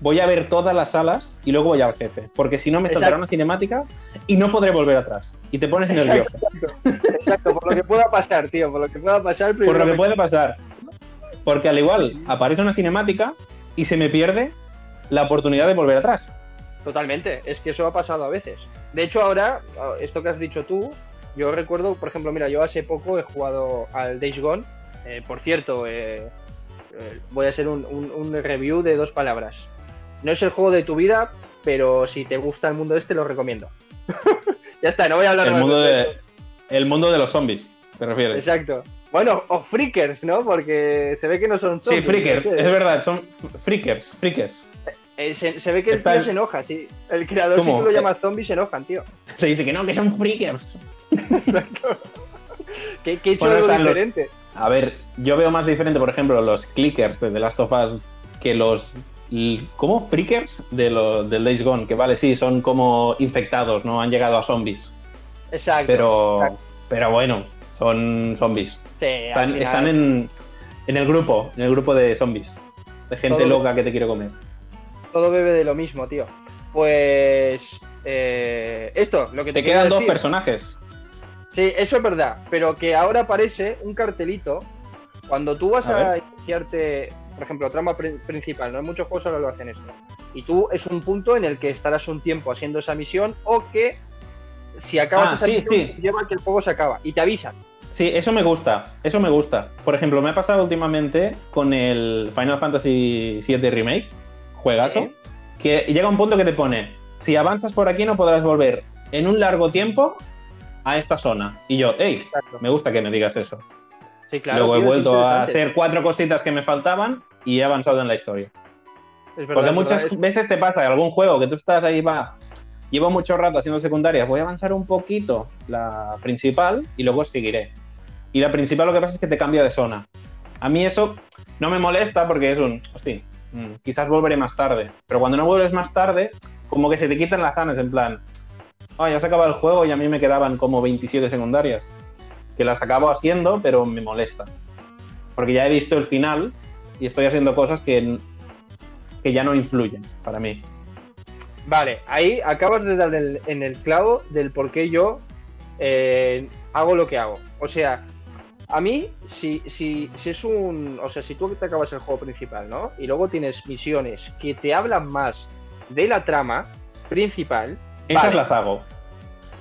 voy a ver todas las salas y luego voy al jefe. Porque si no me saldrá una cinemática y no podré volver atrás. Y te pones nervioso. Exacto, por lo que pueda pasar, tío. Por lo que pueda pasar. Por lo que puede pasar. Porque al igual aparece una cinemática y se me pierde la oportunidad de volver atrás. Totalmente, es que eso ha pasado a veces. De hecho, ahora, esto que has dicho tú, yo recuerdo, por ejemplo, mira, yo hace poco he jugado al Days Gone. Eh, por cierto, eh, eh, voy a hacer un, review de dos palabras. No es el juego de tu vida, pero si te gusta el mundo este, lo recomiendo. ya está, no voy a hablar el mundo de, El mundo de los zombies, te refieres. Exacto. Bueno, o freakers, ¿no? Porque se ve que no son zombies. Sí, freakers, es verdad, son freakers, freakers. Eh, se, ve que el tío se enoja, sí. El creador, si tú lo llamas zombies, se enojan, tío. Se dice que no, que son freakers. ¿Qué, qué hecho algo diferente? A ver, yo veo más diferente, por ejemplo, los clickers de The Last of Us que los. ¿Cómo? Freakers de del Days Gone, que vale, sí, son como infectados, ¿no? Han llegado a zombies. Exacto. Pero, pero bueno, son zombies. Sí, están, están en, en, el grupo, en el grupo de zombies. De gente loca que te quiere comer. Todo bebe de lo mismo, tío. Pues. Eh, esto, lo que te, te quedan dos personajes. Sí, eso es verdad, pero que ahora aparece un cartelito cuando tú vas a, iniciarte, por ejemplo, trama principal, no hay muchos juegos ahora lo hacen esto. Y tú es un punto en el que estarás un tiempo haciendo esa misión o que si acabas ah, esa misión lleva que el juego se acaba y te avisan. Sí, eso me gusta, eso me gusta. Por ejemplo, me ha pasado últimamente con el Final Fantasy VII Remake, juegazo, que llega un punto que te pone, si avanzas por aquí no podrás volver en un largo tiempo a esta zona. Y yo, hey, me gusta que me digas eso. Sí, claro, Luego he vuelto a hacer cuatro cositas que me faltaban y he avanzado en la historia. Porque muchas veces te pasa en algún juego que tú estás ahí, va, llevo mucho rato haciendo secundarias, voy a avanzar un poquito la principal y luego seguiré. Y la principal lo que pasa es que te cambia de zona. A mí eso no me molesta porque es un, sí, mm, quizás volveré más tarde. Pero cuando no vuelves más tarde, como que se te quitan las ganas, en plan, ah, ya se acaba el juego y a mí me quedaban como 27 secundarias. Que las acabo haciendo, pero me molesta. Porque ya he visto el final y estoy haciendo cosas que, que ya no influyen para mí. Vale, ahí acabas de dar en el clavo del por qué yo eh, hago lo que hago. O sea, a mí, si, si, si es un. O sea, si tú te acabas el juego principal, ¿no? Y luego tienes misiones que te hablan más de la trama principal, esas las hago.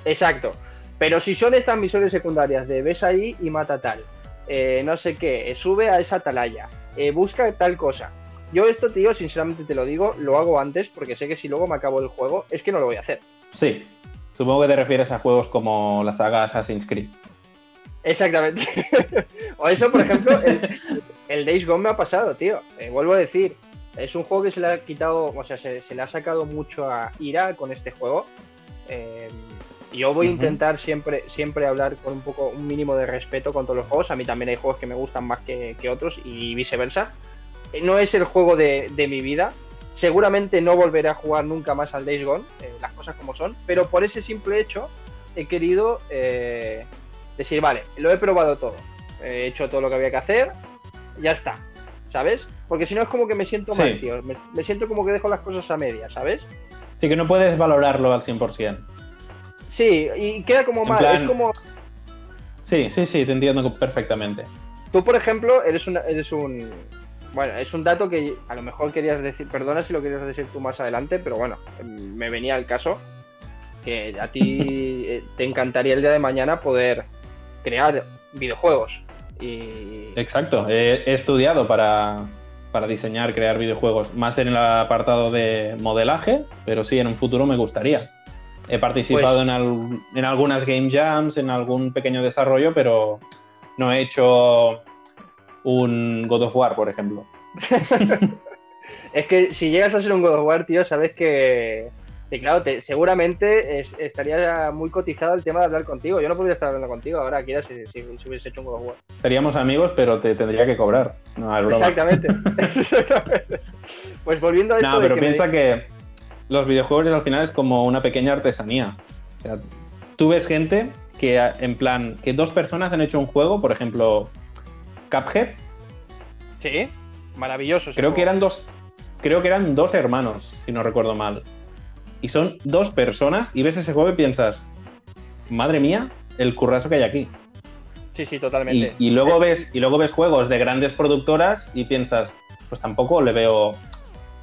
Exacto. Pero si son estas misiones secundarias de ves ahí y mata tal, eh, no sé qué, eh, sube a esa atalaya, eh, busca tal cosa. Yo esto, tío, sinceramente te lo digo, lo hago antes porque sé que si luego me acabo el juego es que no lo voy a hacer. Sí, supongo que te refieres a juegos como la saga Assassin's Creed. Exactamente. o eso, por ejemplo, el, Days Gone me ha pasado, tío. vuelvo a decir, es un juego que se le ha quitado, o sea, se, le ha sacado mucho a ira con este juego. Eh, yo voy a intentar siempre, siempre hablar con un poco, un mínimo de respeto con todos los juegos. A mí también hay juegos que me gustan más que, otros y viceversa. Eh, no es el juego de, mi vida. Seguramente no volveré a jugar nunca más al Days Gone, eh, las cosas como son, pero por ese simple hecho he querido decir, vale, lo he probado todo. He hecho todo lo que había que hacer, ya está. ¿sabes? Porque si no es como que me siento mal, tío. Me, siento como que dejo las cosas a media, ¿sabes? Sí, que no puedes valorarlo al 100%. Sí, y queda como mal. Es como. Sí, sí, sí, te entiendo perfectamente. Tú, por ejemplo, eres, eres un. Bueno, es un dato que a lo mejor querías decir. Perdona si lo querías decir tú más adelante, pero bueno, me venía al caso que a ti eh, te encantaría el día de mañana poder crear videojuegos. Exacto, he, estudiado para, diseñar, crear videojuegos, más en el apartado de modelaje, pero sí, en un futuro me gustaría. He participado pues en, en, algunas game jams, en algún pequeño desarrollo, pero no he hecho un God of War, por ejemplo. es que si llegas a ser un God of War, tío, sabes que y claro, seguramente estaría muy cotizado el tema de hablar contigo. Yo no podría estar hablando contigo ahora, quieras, si, si, hubiese hecho un God of War. Seríamos amigos, pero te tendría que cobrar. No, Exactamente. Pues volviendo a esto. No, pero piensa que los videojuegos al final es como una pequeña artesanía. O sea, tú ves gente que, en plan, que dos personas han hecho un juego, por ejemplo, Cuphead. Sí, maravilloso. Creo que eran dos, creo que eran dos hermanos, si no recuerdo mal. Y son dos personas y ves ese juego y piensas, madre mía, el currazo que hay aquí. Sí, sí, totalmente. Y, luego ves, y luego ves juegos de grandes productoras y piensas, pues tampoco le veo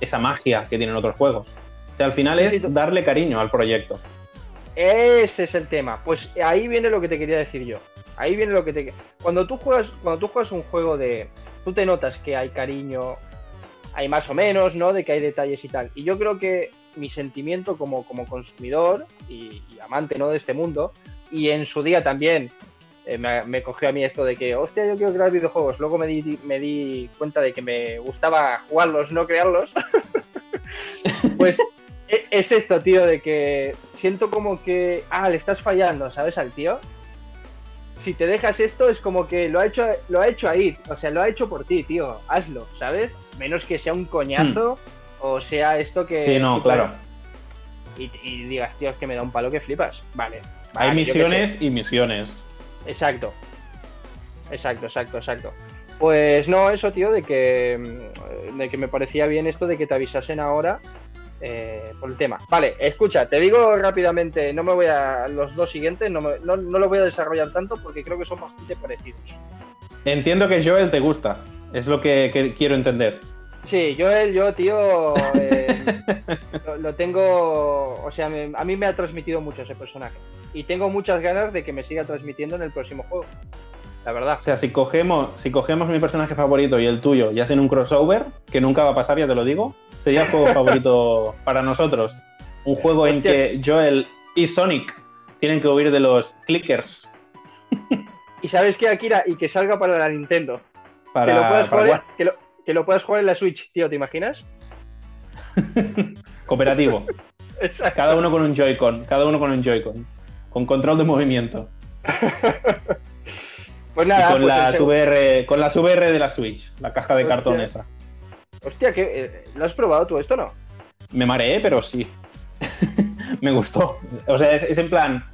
esa magia que tienen otros juegos. O sea, al final es darle cariño al proyecto. Ese es el tema. Pues ahí viene lo que te quería decir yo. Ahí viene lo que te cuando tú juegas cuando tú juegas un juego de tú te notas que hay cariño, hay más o menos, ¿no? De que hay detalles y tal. Y yo creo que mi sentimiento como, como consumidor y, amante, ¿no? De este mundo y en su día también eh, me, cogió a mí esto de que, hostia, yo quiero crear videojuegos. Luego me di, me di cuenta de que me gustaba jugarlos, no crearlos. pues e, es esto, tío, de que siento como que, ah, le estás fallando, ¿sabes? Al tío. Si te dejas esto, es como que lo ha hecho, lo ha hecho ahí, o sea, lo ha hecho por ti, tío. Hazlo, ¿sabes? Menos que sea un coñazo hmm. O sea esto que. Sí, no, claro. Y, digas, tío, es que me da un palo que flipas. Vale. Hay misiones y misiones. Exacto. Exacto, exacto, exacto. Pues no, eso, tío, de que, mm, de que me parecía bien esto de que te avisasen ahora eh, por el tema. Vale, escucha, te digo rápidamente, no me voy a los dos siguientes, no, no, lo voy a desarrollar tanto porque creo que son bastante parecidos. Entiendo que Joel te gusta, es lo que, quiero entender. Sí, Joel, yo, tío, eh, lo, tengo, o sea, a mí me ha transmitido mucho ese personaje y tengo muchas ganas de que me siga transmitiendo en el próximo juego. La verdad. O sea, si cogemos, si cogemos mi personaje favorito y el tuyo y hacen un crossover, que nunca va a pasar, ya te lo digo, sería el juego favorito para nosotros. Un juego en que Joel y Sonic tienen que huir de los clickers. Y sabes qué, Akira, y que salga para la Nintendo. Para, que, lo puedas jugar, que, lo, puedas jugar en la Switch, tío, ¿te imaginas? Cooperativo. Cada uno con un Joy-Con, cada uno con un Joy-Con. Con control de movimiento. pues nada, con, pues las VR, con las VR de la Switch, la caja de cartón esa. Hostia, eh, ¿lo has probado tú esto no? Me mareé, pero sí. me gustó. O sea, es, en plan.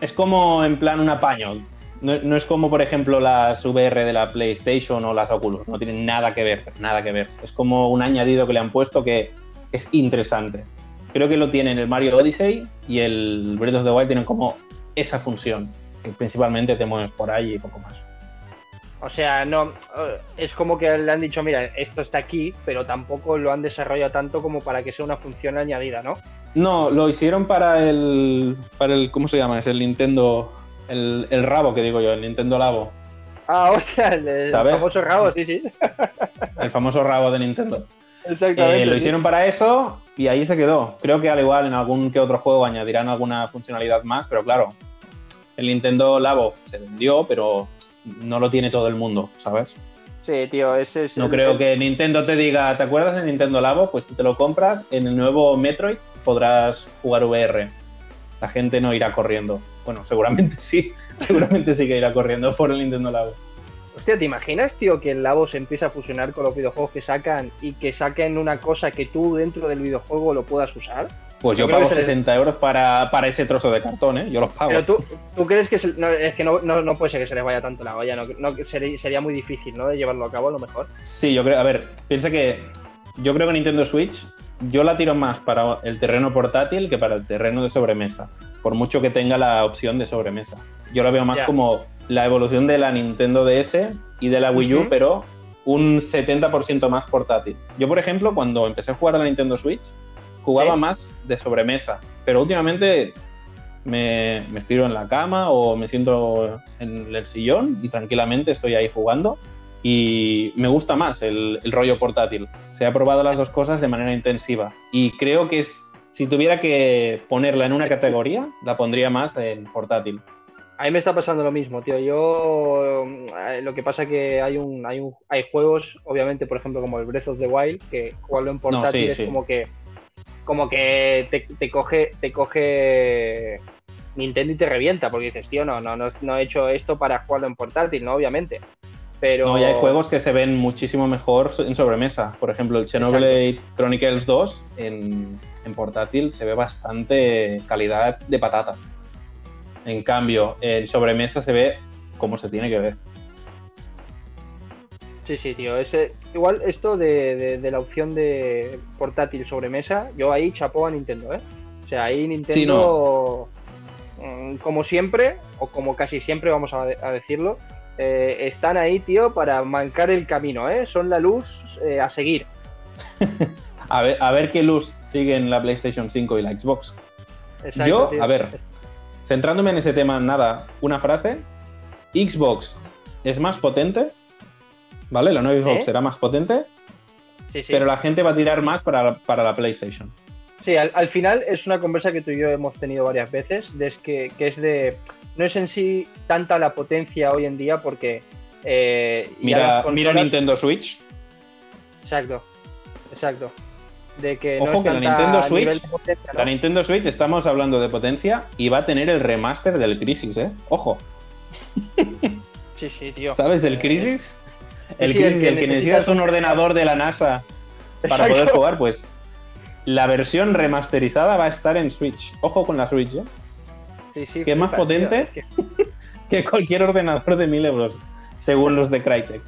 Es como en plan un apaño. No, es como, por ejemplo, las VR de la PlayStation o las Oculus. No tienen nada que ver, nada que ver. Es como un añadido que le han puesto que es interesante. Creo que lo tienen el Mario Odyssey y el Breath of the Wild tienen como esa función. Que principalmente te mueves por ahí y poco más. O sea, no eh, es como que le han dicho, mira, esto está aquí, pero tampoco lo han desarrollado tanto como para que sea una función añadida, ¿no? No, lo hicieron para el, para el ¿cómo se llama? Es el Nintendo, el, rabo que digo yo, el Nintendo Labo. Ah, hostia, el, famoso rabo, sí, sí. El famoso rabo de Nintendo. Exactamente. Eh, lo hicieron para eso y ahí se quedó. Creo que al igual en algún que otro juego añadirán alguna funcionalidad más, pero claro, el Nintendo Labo se vendió, pero no lo tiene todo el mundo, ¿sabes? Sí, tío, ese es. No creo que Nintendo te diga, ¿te acuerdas de Nintendo Labo? Pues si te lo compras, en el nuevo Metroid podrás jugar VR. La gente no irá corriendo. Bueno, seguramente sí, seguramente sí que irá corriendo por el Nintendo Labo. Hostia, ¿te imaginas, tío, que el Labo se empieza a fusionar con los videojuegos que sacan y que saquen una cosa que tú dentro del videojuego lo puedas usar? Pues yo, pago 60 euros para, ese trozo de cartón, ¿eh? Yo los pago. Pero tú, tú crees que no, es que no, no, puede ser que se les vaya tanto la olla, no, sería, sería, muy difícil, ¿no? De llevarlo a cabo a lo mejor. Sí, yo creo, a ver, piensa que yo creo que Nintendo Switch yo la tiro más para el terreno portátil que para el terreno de sobremesa, por mucho que tenga la opción de sobremesa. Yo la veo más como la evolución de la Nintendo DS y de la Wii U, pero un 70% más portátil. Yo, por ejemplo, cuando empecé a jugar a la Nintendo Switch, jugaba más de sobremesa, pero últimamente me, me, estiro en la cama o me siento en el sillón y tranquilamente estoy ahí jugando y me gusta más el, el rollo portátil. Se ha probado las dos cosas de manera intensiva y creo que es, si tuviera que ponerla en una categoría, la pondría más en portátil. A mí me está pasando lo mismo, tío. Yo eh, lo que pasa que hay un, hay un, hay juegos, obviamente, por ejemplo, como el Breath of the Wild, que jugarlo en portátil es como que como que te, coge, te coge Nintendo y te revienta, porque dices, tío, no, no, no, he hecho esto para jugarlo en portátil, ¿no? Obviamente. Pero... No, y hay juegos que se ven muchísimo mejor en sobremesa. Por ejemplo, el Xenoblade Chronicles 2 en, en portátil se ve bastante calidad de patata. En cambio, en sobremesa se ve como se tiene que ver. Sí, sí, tío. Ese, igual esto de, de, la opción de portátil sobremesa, yo ahí chapó a Nintendo, ¿eh? O sea, ahí Nintendo, mm, como siempre, o como casi siempre vamos a, decirlo, eh, están ahí, tío, para marcar el camino, ¿eh? Son la luz eh, a seguir. a, ver, a ver qué luz sigue en la PlayStation 5 y la Xbox. yo, a ver, centrándome en ese tema, nada, una frase. Xbox es más potente ¿vale? La nueva Xbox será más potente, sí, sí. pero la gente va a tirar más para, la PlayStation. Sí, al, final es una conversa que tú y yo hemos tenido varias veces, de que, que, es de... No es en sí tanta la potencia hoy en día porque... Eh, mira, mira Nintendo Switch. Exacto, exacto. De que Ojo que la Nintendo Switch, la Nintendo Switch estamos hablando de potencia y va a tener el remaster del Crisis, ¿eh? Ojo. Sí, sí, tío. ¿Sabes del Crisis? El, que, el que, necesitas un ordenador de la NASA para poder jugar, pues la versión remasterizada va a estar en Switch. Ojo con la Switch, ¿eh? Sí, sí, que es más potente que... cualquier ordenador de 1000 euros, según los de Crytek.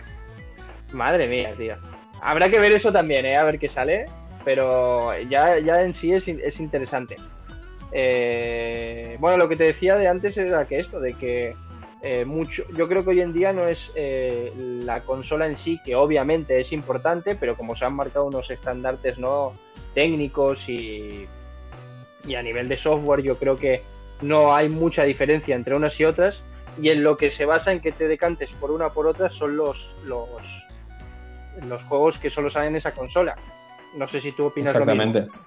Madre mía, tío. Habrá que ver eso también, ¿eh? A ver qué sale. Pero ya, ya en sí es, es interesante. Eh, bueno, lo que te decía de antes era que esto, de que eh, mucho, yo creo que hoy en día no es eh, la consola en sí, que obviamente es importante, pero como se han marcado unos estandartes no técnicos y, y a nivel de software, yo creo que no hay mucha diferencia entre unas y otras. Y en lo que se basa en que te decantes por una por otra son los, los, los juegos que solo salen en esa consola. No sé si tú opinas Exactamente. lo mismo.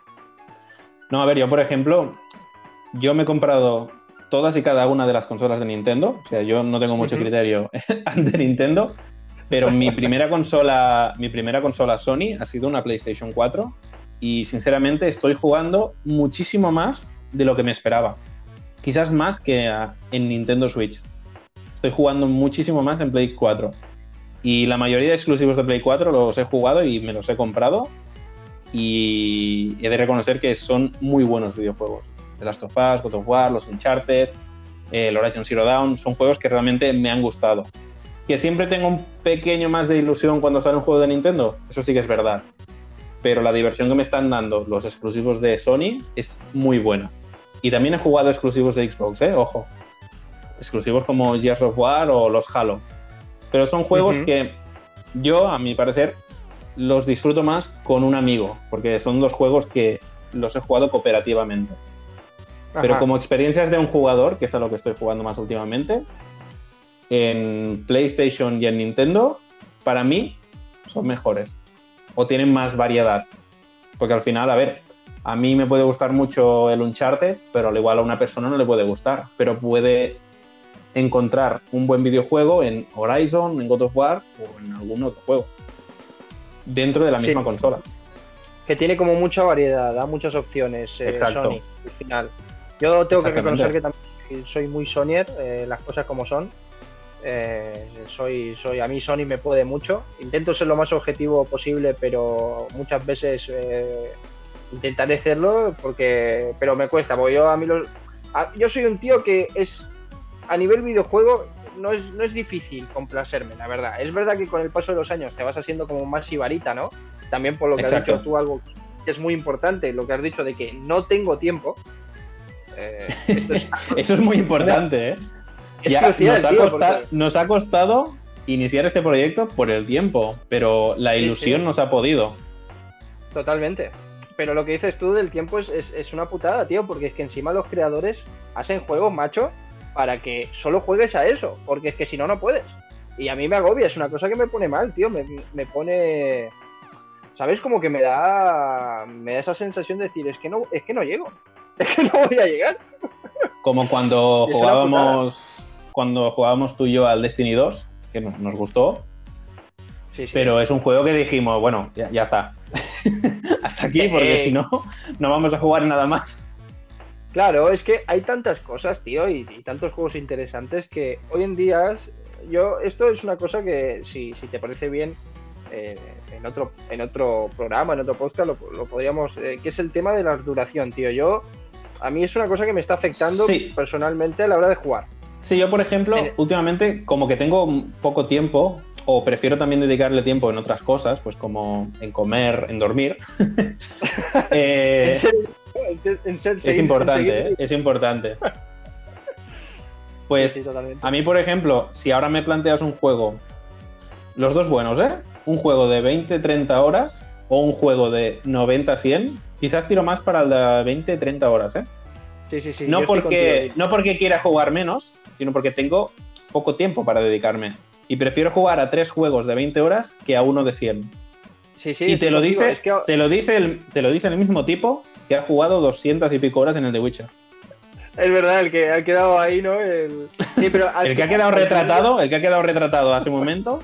No, a ver, yo por ejemplo, yo me he comprado todas y cada una de las consolas de Nintendo. O sea, yo no tengo mucho criterio ante Nintendo, pero mi primera consola, mi primera consola Sony ha sido una PlayStation 4 y sinceramente estoy jugando muchísimo más de lo que me esperaba. Quizás más que en Nintendo Switch. Estoy jugando muchísimo más en Play 4. Y la mayoría de exclusivos de Play 4 los he jugado y me los he comprado. Y he de reconocer que son muy buenos videojuegos. The Last of Us, God of War, los Uncharted, eh, el Horizon Zero Dawn, son juegos que realmente me han gustado. Que siempre tengo un pequeño más de ilusión cuando sale un juego de Nintendo, eso sí que es verdad. Pero la diversión que me están dando los exclusivos de Sony es muy buena. Y también he jugado exclusivos de Xbox, ¿eh? Ojo. Exclusivos como Gears of War o los Halo. Pero son juegos que yo, a mi parecer, los disfruto más con un amigo, porque son dos juegos que los he jugado cooperativamente. Pero como experiencias de un jugador, que es a lo que estoy jugando más últimamente, en PlayStation y en Nintendo, para mí son mejores. O tienen más variedad. Porque al final, a ver, a mí me puede gustar mucho el Uncharted, pero al igual a una persona no le puede gustar. Pero puede encontrar un buen videojuego en Horizon, en God of War o en algún otro juego. Dentro de la misma consola. Que tiene como mucha variedad, da muchas opciones eh, Sony al final. Yo tengo que reconocer que también soy muy Sonyer, eh, las cosas como son. Eh, soy, soy, a mí Sony me puede mucho. Intento ser lo más objetivo posible, pero muchas veces eh, intentaré hacerlo porque, pero me cuesta. Porque yo a mí yo soy un tío que es a nivel videojuego no es, no es difícil complacerme, la verdad. Es verdad que con el paso de los años te vas haciendo como más sibarita, ¿no? También por lo que has dicho tú algo que es muy importante, lo que has dicho de que no tengo tiempo. Eh, Eso es muy importante, ¿eh? nos, ha costado, iniciar este proyecto por el tiempo, pero la ilusión nos ha podido. Totalmente. Pero lo que dices tú del tiempo es, una putada, tío, porque es que encima los creadores hacen juegos, macho, para que solo juegues a eso, porque es que si no, no puedes. Y a mí me agobia, es una cosa que me pone mal, tío, me, me pone... ¿Sabes? Como que me da, me da esa sensación de decir, es que no, es que no llego. es que no voy a llegar. Como cuando jugábamos cuando jugábamos tú y yo al Destiny 2, que nos, gustó. Pero es un juego que dijimos, bueno, ya, está. Hasta aquí, porque si no, no vamos a jugar nada más. Claro, es que hay tantas cosas, tío, y, tantos juegos interesantes que hoy en día yo, esto es una cosa que, si, si te parece bien, eh, en, otro, en otro programa, en otro podcast, lo, podríamos. Eh, que es el tema de la duración, tío. Yo. A mí es una cosa que me está afectando personalmente a la hora de jugar. Sí, yo, por ejemplo, últimamente, como que tengo poco tiempo, o prefiero también dedicarle tiempo en otras cosas, pues como en comer, en dormir. Eh, es importante, ¿eh? es importante. Pues a mí, por ejemplo, si ahora me planteas un juego, los dos buenos, ¿eh? Un juego de 20-30 horas o un juego de 90-100, quizás tiro más para el de 20-30 horas, ¿eh? Sí, sí, sí. No porque, no porque quiera jugar menos, sino porque tengo poco tiempo para dedicarme. Y prefiero jugar a tres juegos de 20 horas que a uno de 100. Sí, sí, y te lo, dice, te, lo dice el, te lo dice el mismo tipo que ha jugado 200 y pico horas en el The Witcher. Es verdad, el que ha quedado ahí, ¿no? El, pero el que ha quedado retratado, el que ha quedado retratado hace un momento,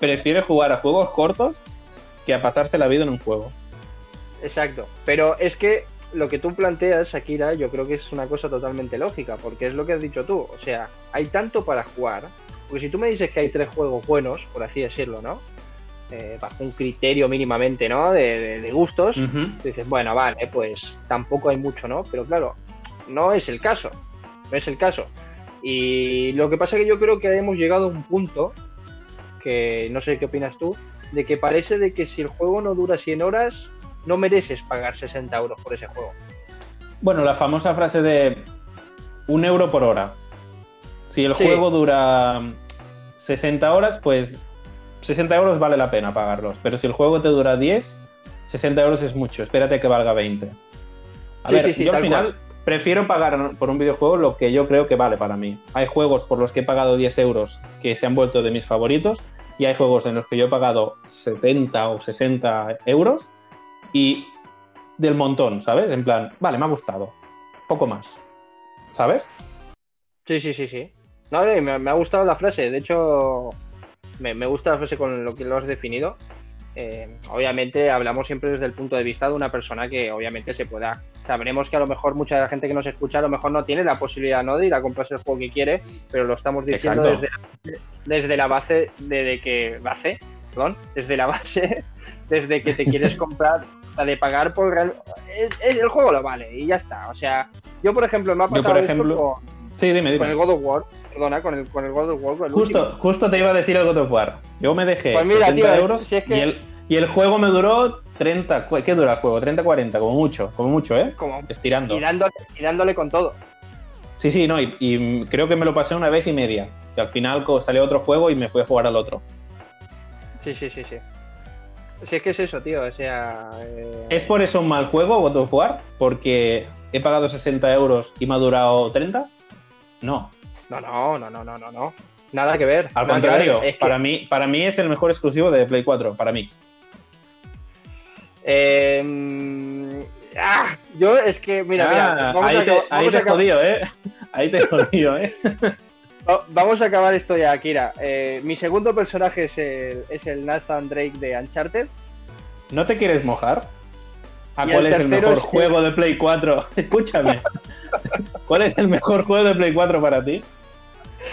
prefiere jugar a juegos cortos que a pasarse la vida en un juego. Exacto. Pero es que lo que tú planteas, Shakira, yo creo que es una cosa totalmente lógica, porque es lo que has dicho tú. O sea, hay tanto para jugar. Porque si tú me dices que hay tres juegos buenos, por así decirlo, ¿no? Eh, bajo un criterio mínimamente, ¿no? De, gustos, dices, bueno, vale, pues tampoco hay mucho, ¿no? Pero claro, no es el caso. No es el caso. Y lo que pasa es que yo creo que hemos llegado a un punto, que no sé qué opinas tú, de que parece de que si el juego no dura 100 horas, no mereces pagar 60 euros por ese juego. Bueno, la famosa frase de un euro por hora. Si el juego dura 60 horas, pues 60 euros vale la pena pagarlos. Pero si el juego te dura 10, 60 euros es mucho. Espérate que valga 20. A ver, yo al final prefiero pagar por un videojuego lo que yo creo que vale para mí. Hay juegos por los que he pagado 10 euros que se han vuelto de mis favoritos y hay juegos en los que yo he pagado 70 o 60 euros y del montón, ¿sabes? En plan, vale, me ha gustado. Poco más. ¿Sabes? Sí, sí, sí, sí. No, me, ha gustado la frase. De hecho, me, me, gusta la frase con lo que lo has definido. Eh, obviamente hablamos siempre desde el punto de vista de una persona que obviamente se pueda sabremos que a lo mejor mucha de la gente que nos escucha a lo mejor no tiene la posibilidad ¿no? de ir a comprarse el juego que quiere, pero lo estamos diciendo desde, desde, la base de, que base, perdón, desde la base desde que te quieres comprar, de pagar por el juego lo vale y ya está. O sea, yo por ejemplo me ha pasado ejemplo... con, el God of War, perdona, con el, con el God of War. justo, justo te iba a decir el God of War. Yo me dejé pues mira, euros y el y el juego me duró 30. ¿Qué dura el juego? 30, 40, como mucho, como mucho, ¿eh? Como Estirando. Y dándole, con todo. Sí, sí, no, y, creo que me lo pasé una vez y media. Que al final salió otro juego y me fui a jugar al otro. Sí, sí, sí, sí. Si es que es eso, tío, o sea... Eh, ¿Es por eso un mal juego God of War? ¿Porque he pagado 60 euros y me ha durado 30? No. No, no, no, no, no, no. Nada que ver. Al contrario, para, mí, para mí es el mejor exclusivo de Play 4, para mí. Eh, ah, yo es que, mira, mira. Ah, ahí, te, ahí te he jodido, ¿eh? Ahí te he jodido, ¿eh? Vamos a acabar esto ya, Kira. Eh, mi segundo personaje es el, es el Nathan Drake de Uncharted. ¿No te quieres mojar? ¿A cuál es el mejor juego de Play 4? Escúchame. ¿Cuál es el mejor juego de Play 4 para ti?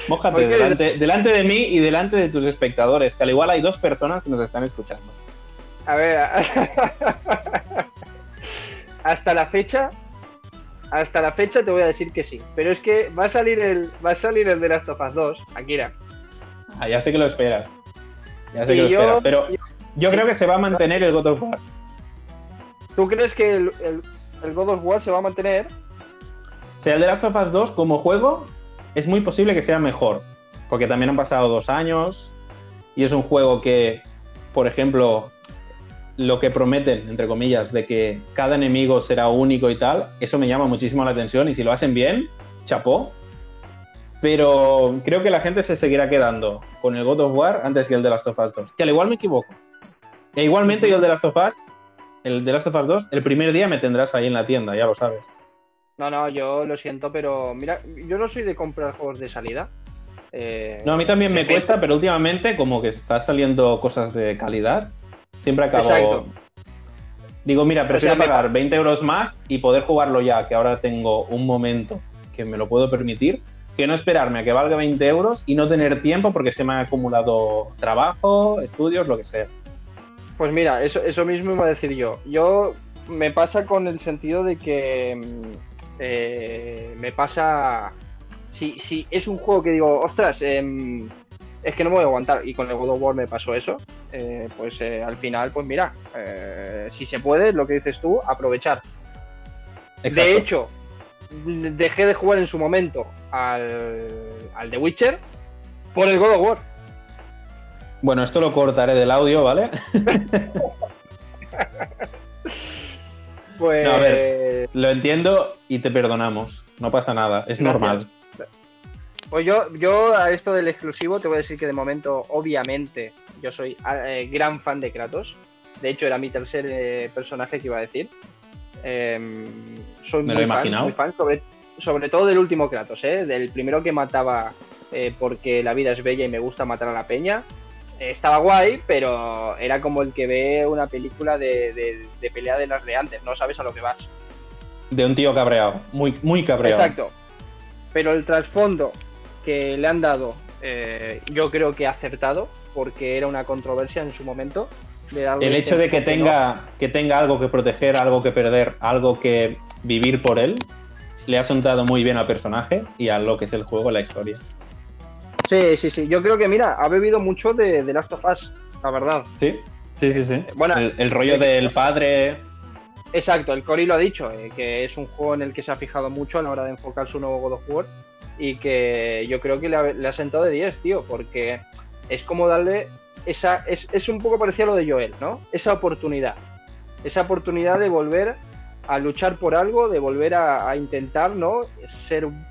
Mójate delante, delante de mí y delante de tus espectadores, que al igual hay dos personas que nos están escuchando. A ver, hasta la fecha, hasta la fecha te voy a decir que sí. Pero es que va a salir el, va a salir el de Last of Us 2, Akira. Ah, ya sé que lo esperas. Ya sé que lo esperas. Pero yo, creo que se va a mantener el God of War. ¿Tú crees que el, God of War se va a mantener? O sea, el de Last of Us 2 como juego es muy posible que sea mejor. Porque también han pasado dos años y es un juego que, por ejemplo, lo que prometen, entre comillas, de que cada enemigo será único y tal, eso me llama muchísimo la atención y si lo hacen bien, chapó. Pero creo que la gente se seguirá quedando con el God of War antes que el de Last of Us 2. Que al igual me equivoco. E igualmente yo el de Last of Us, el de Last of Us 2, el primer día me tendrás ahí en la tienda, ya lo sabes. No, no, yo lo siento, pero mira, yo no soy de comprar juegos de salida. Eh, no, a mí también me cuesta, pero últimamente como que está saliendo cosas de calidad Siempre acabo. Digo, mira, prefiero pagar 20 euros más y poder jugarlo ya, que ahora tengo un momento que me lo puedo permitir, que no esperarme a que valga 20 euros y no tener tiempo porque se me ha acumulado trabajo, estudios, lo que sea. Pues mira, eso, eso mismo iba a decir yo. Yo me pasa con el sentido de que mm, eh, me pasa. Si, si es un juego que digo, ostras, em, es que no me voy a aguantar. Y con el God of War me pasó eso. eh, pues eh, al final, pues mira, eh, si se puede, lo que dices tú, aprovechar. Exacto. De hecho, dejé de jugar en su momento al, al The Witcher por el God of War. Bueno, esto lo cortaré del audio, ¿vale? Pues. No, a ver. Lo entiendo y te perdonamos. No pasa nada, es Gracias. normal. Pues yo, yo a esto del exclusivo te voy a decir que de momento, obviamente, yo soy eh, gran fan de Kratos. De hecho, era mi tercer eh, personaje que iba a decir. Em, soy Me muy lo he fan, imaginado. muy fan, sobre, sobre todo del último Kratos, ¿eh? del primero que mataba eh, porque la vida es bella y me gusta matar a la peña. Estaba guay, pero era como el que ve una película de, de- de pelea de las de antes, no sabes a lo que vas. De un tío cabreado, muy, muy cabreado. Exacto. Pero el trasfondo que le han dado, eh, yo creo que ha acertado, porque era una controversia en su momento. de El hecho de que no- tenga, que tenga algo que proteger, algo que perder, algo que vivir por él, le ha sentado muy bien al personaje y a lo que es el juego, la historia. Sí, sí, sí. Yo creo que, mira, ha bebido mucho de, de Last of Us, la verdad. Sí, sí, sí, sí. Bueno, el, el rollo del padre. Exacto, el Cory lo ha dicho, eh, que es un juego en el que se ha fijado mucho a la hora de enfocar su nuevo God of War y que yo creo que le ha, le ha sentado de 10, tío, porque es como darle esa. Es, es un poco parecido a lo de Joel, ¿no? Esa oportunidad. Esa oportunidad de volver a luchar por algo, de volver a, a intentar, ¿no? Ser un-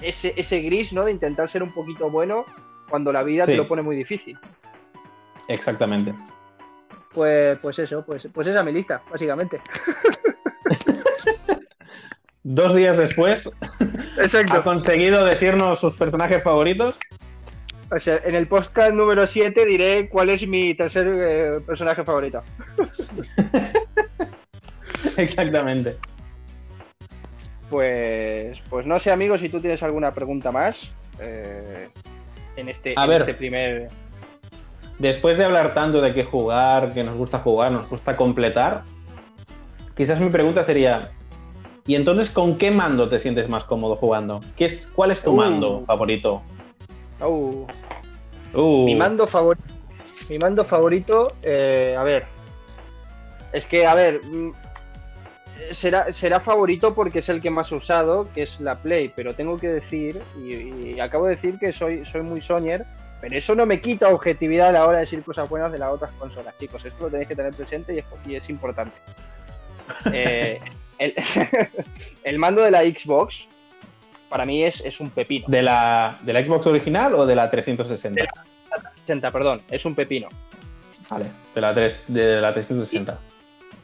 ese, ese gris, ¿no? De intentar ser un poquito bueno cuando la vida Sí. te lo pone muy difícil. Exactamente. Pues, pues eso, pues, pues esa es mi lista, básicamente. Dos días después, Exacto. ha conseguido decirnos sus personajes favoritos. O sea, en el podcast número 7 diré cuál es mi tercer eh, personaje favorito. Exactamente. Pues, pues no sé, amigos, si tú tienes alguna pregunta más eh, en, este, A en ver. este primer. Después de hablar tanto de qué jugar, que nos gusta jugar, nos gusta completar, quizás mi pregunta sería, ¿y entonces con qué mando te sientes más cómodo jugando? ¿Qué es, ¿Cuál es tu Uh. mando favorito? Uh, Uh, Mi mando favorito. Mi mando favorito, eh, a ver. Es que, a ver. Será, será favorito porque es el que más he usado, que es la Play, pero tengo que decir, y, y acabo de decir que soy, soy muy Sonyer, pero eso no me quita objetividad a la hora de decir cosas buenas de las otras consolas, chicos. Esto lo tenéis que tener presente y es, y es importante. Eh, el, el mando de la Xbox, para mí es, es un pepino. ¿De la, ¿De la Xbox original o de la 360? 60, perdón, es un pepino. Vale, de la, 3, de la 360.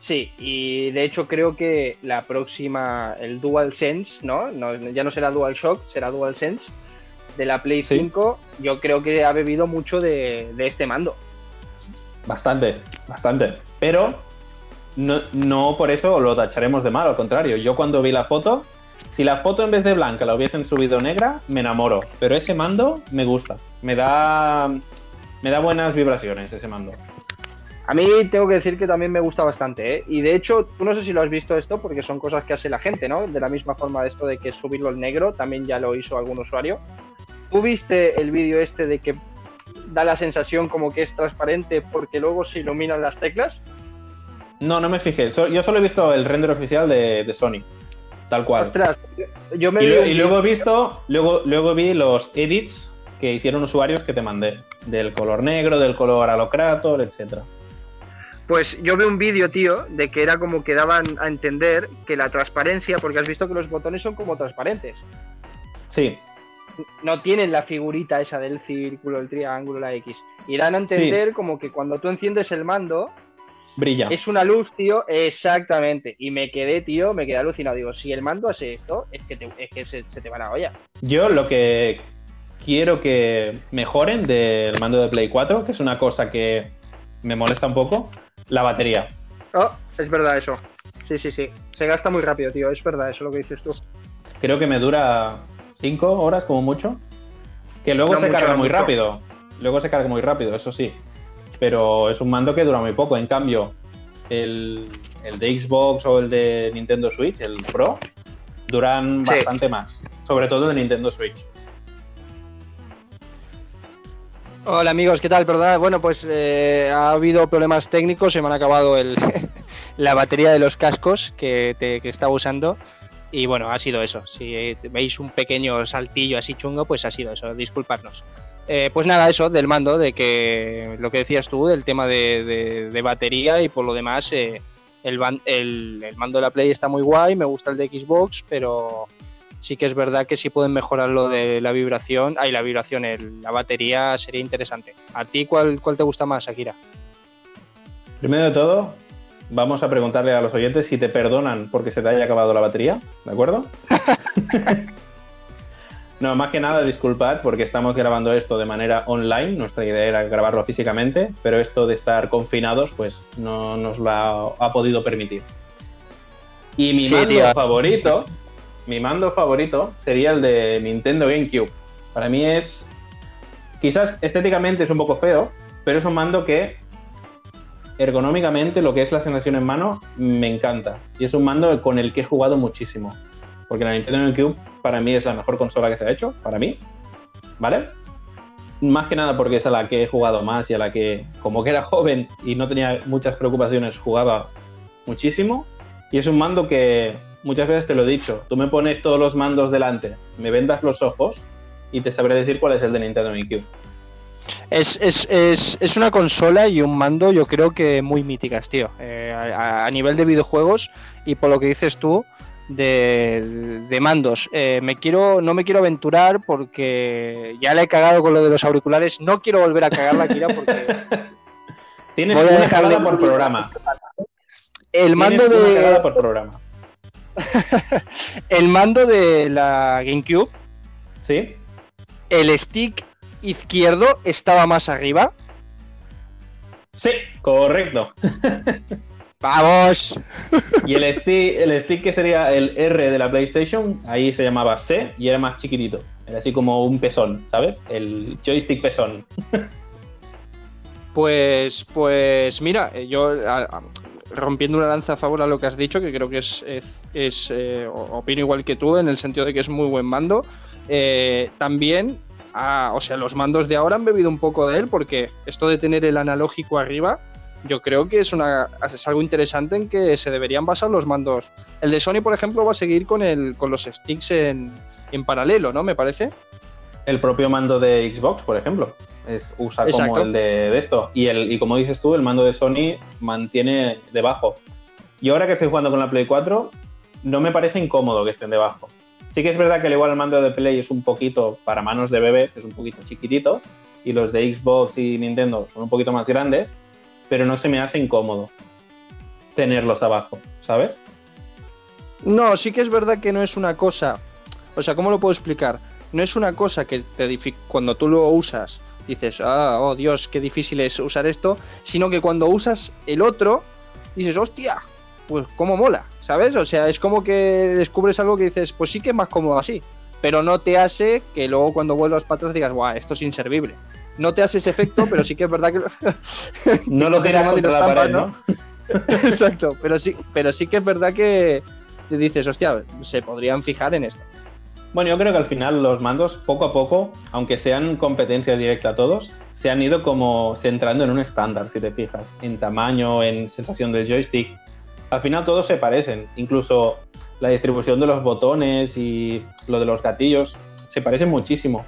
Sí, y de hecho creo que la próxima, el DualSense, ¿no? no ya no será DualShock, será DualSense de la Play Sí. 5, yo creo que ha bebido mucho de, de este mando. Bastante, bastante. Pero no, no por eso lo tacharemos de mal, al contrario. Yo cuando vi la foto, si la foto en vez de blanca la hubiesen subido negra, me enamoro. Pero ese mando me gusta. Me da, me da buenas vibraciones ese mando. A mí tengo que decir que también me gusta bastante, ¿eh? Y de hecho, tú no sé si lo has visto esto, porque son cosas que hace la gente, ¿no? De la misma forma de esto de que subirlo al negro, también ya lo hizo algún usuario. ¿Tú viste el vídeo este de que da la sensación como que es transparente porque luego se iluminan las teclas? No, no me fijé. Yo solo he visto el render oficial de, de Sony. Tal cual. Ostras, yo me Y, vi y luego he visto, luego, luego vi los edits que hicieron usuarios que te mandé. Del color negro, del color alocrator, etcétera. Pues yo vi un vídeo, tío, de que era como que daban a entender que la transparencia, porque has visto que los botones son como transparentes. Sí, No tienen la figurita esa del círculo, el triángulo, la X. Y dan a entender como que cuando tú enciendes el mando, brilla. es una luz, tío, exactamente. Y me quedé, tío, me quedé alucinado. Digo, si el mando hace esto, es que, te- es que se, se te va la olla. Yo lo que quiero que mejoren del mando de Play 4, que es una cosa que me molesta un poco, la batería. Oh, es verdad eso. Sí, sí, sí. Se gasta muy rápido, tío. Es verdad eso lo que dices tú. Creo que me dura 5 horas como mucho. Que luego se carga muy rápido. Luego se carga muy rápido, eso sí. Pero es un mando que dura muy poco. En cambio, el, de Xbox o el de Nintendo Switch, el Pro, duran bastante más. Sobre todo el de Nintendo Switch. Hola amigos, ¿qué tal? Perdón, bueno, pues eh, ha habido problemas técnicos, se me han acabado el, la batería de los cascos que, te, que estaba usando. Y bueno, ha sido eso. Si veis un pequeño saltillo así chungo, pues ha sido eso. Disculparnos. Eh, pues nada, eso del mando, de que lo que decías tú, del tema de, batería y por lo demás, eh, el, el, mando de la Play está muy guay, me gusta el de Xbox, pero sí que es verdad que si pueden mejorar lo de la vibración, ay, la vibración, la batería sería interesante. ¿A ti cuál, cuál te gusta más, Akira? Primero de todo, vamos a preguntarle a los oyentes si te perdonan porque se te haya acabado la batería, ¿de acuerdo? no, más que nada disculpad porque estamos grabando esto de manera online, nuestra idea era grabarlo físicamente, pero esto de estar confinados pues no nos lo ha, podido permitir. Y mi mando favorito, mi mando favorito sería el de Nintendo GameCube. Para mí es, quizás estéticamente es un poco feo, pero es un mando que ergonómicamente lo que es la sensación en mano me encanta. Y es un mando con el que he jugado muchísimo. Porque la Nintendo GameCube para mí es la mejor consola que se ha hecho, para mí. ¿Vale? Más que nada porque es a la que he jugado más y a la que, como que era joven y no tenía muchas preocupaciones, jugaba muchísimo. Y es un mando que muchas veces te lo he dicho, tú me pones todos los mandos delante, me vendas los ojos y te sabré decir cuál es el de Nintendo GameCube. Es, es, es, es, una consola y un mando, yo creo que muy míticas, tío. Eh, a, nivel de videojuegos y por lo que dices tú, de, de mandos. Eh, me quiero, no me quiero aventurar porque ya le he cagado con lo de los auriculares. No quiero volver a cagarla, Kira, porque. Tienes una cagada por programa. El mando de. por programa. el mando de la GameCube. Sí. El stick izquierdo estaba más arriba. Sí, correcto. ¡Vamos! y el stick, el stick que sería el R de la PlayStation, ahí se llamaba C y era más chiquitito. Era así como un pezón, ¿sabes? El joystick pezón. pues, pues mira, eh, yo rompiendo una lanza a favor a lo que has dicho, que creo que es, es, eh, opino igual que tú, en el sentido de que es muy buen mando. Eh, también o sea, los mandos de ahora han bebido un poco de él porque esto de tener el analógico arriba, yo creo que es, una, es algo interesante en que se deberían basar los mandos. El de Sony, por ejemplo, va a seguir con, el, con los sticks en, paralelo, ¿no? Me parece. El propio mando de Xbox, por ejemplo, es, usa como el de, esto. Y, el, y como dices tú, el mando de Sony mantiene debajo. Y ahora que estoy jugando con la Play 4, no me parece incómodo que estén debajo. Sí que es verdad que al igual el mando de Play es un poquito para manos de bebés, es un poquito chiquitito, y los de Xbox y Nintendo son un poquito más grandes, pero no se me hace incómodo tenerlos abajo, ¿sabes? No, sí que es verdad que no es una cosa, o sea, ¿cómo lo puedo explicar? No es una cosa que te cuando tú lo usas dices, ah, oh Dios, qué difícil es usar esto, sino que cuando usas el otro dices, hostia, pues cómo mola, ¿sabes? O sea, es como que descubres algo que dices, pues sí que es más cómodo así, pero no te hace que luego cuando vuelvas para atrás digas, guau, esto es inservible. No te hace ese efecto, pero sí que es verdad que... no lo tiras contra la pared, ¿no? Exacto, pero sí, pero sí que es verdad que te dices, hostia, se podrían fijar en esto. Bueno, yo creo que al final los mandos, poco a poco, aunque sean competencia directa a todos, se han ido como centrando en un estándar, si te fijas, en tamaño, en sensación del joystick al final todos se parecen, incluso la distribución de los botones y lo de los gatillos se parecen muchísimo.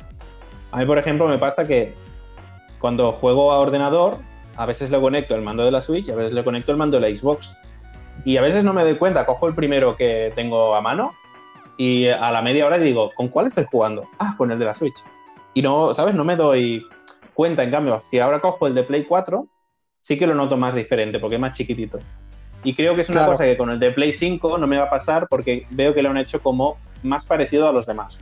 A mí, por ejemplo, me pasa que cuando juego a ordenador, a veces le conecto el mando de la Switch a veces le conecto el mando de la Xbox. Y a veces no me doy cuenta, cojo el primero que tengo a mano y a la media hora digo, ¿con cuál estoy jugando? Ah, con el de la Switch. Y no, ¿sabes? No me doy cuenta, en cambio, si ahora cojo el de Play 4, sí que lo noto más diferente porque es más chiquitito. Y creo que es una cosa que con el de Play 5 no me va a pasar porque veo que lo han hecho como más parecido a los demás.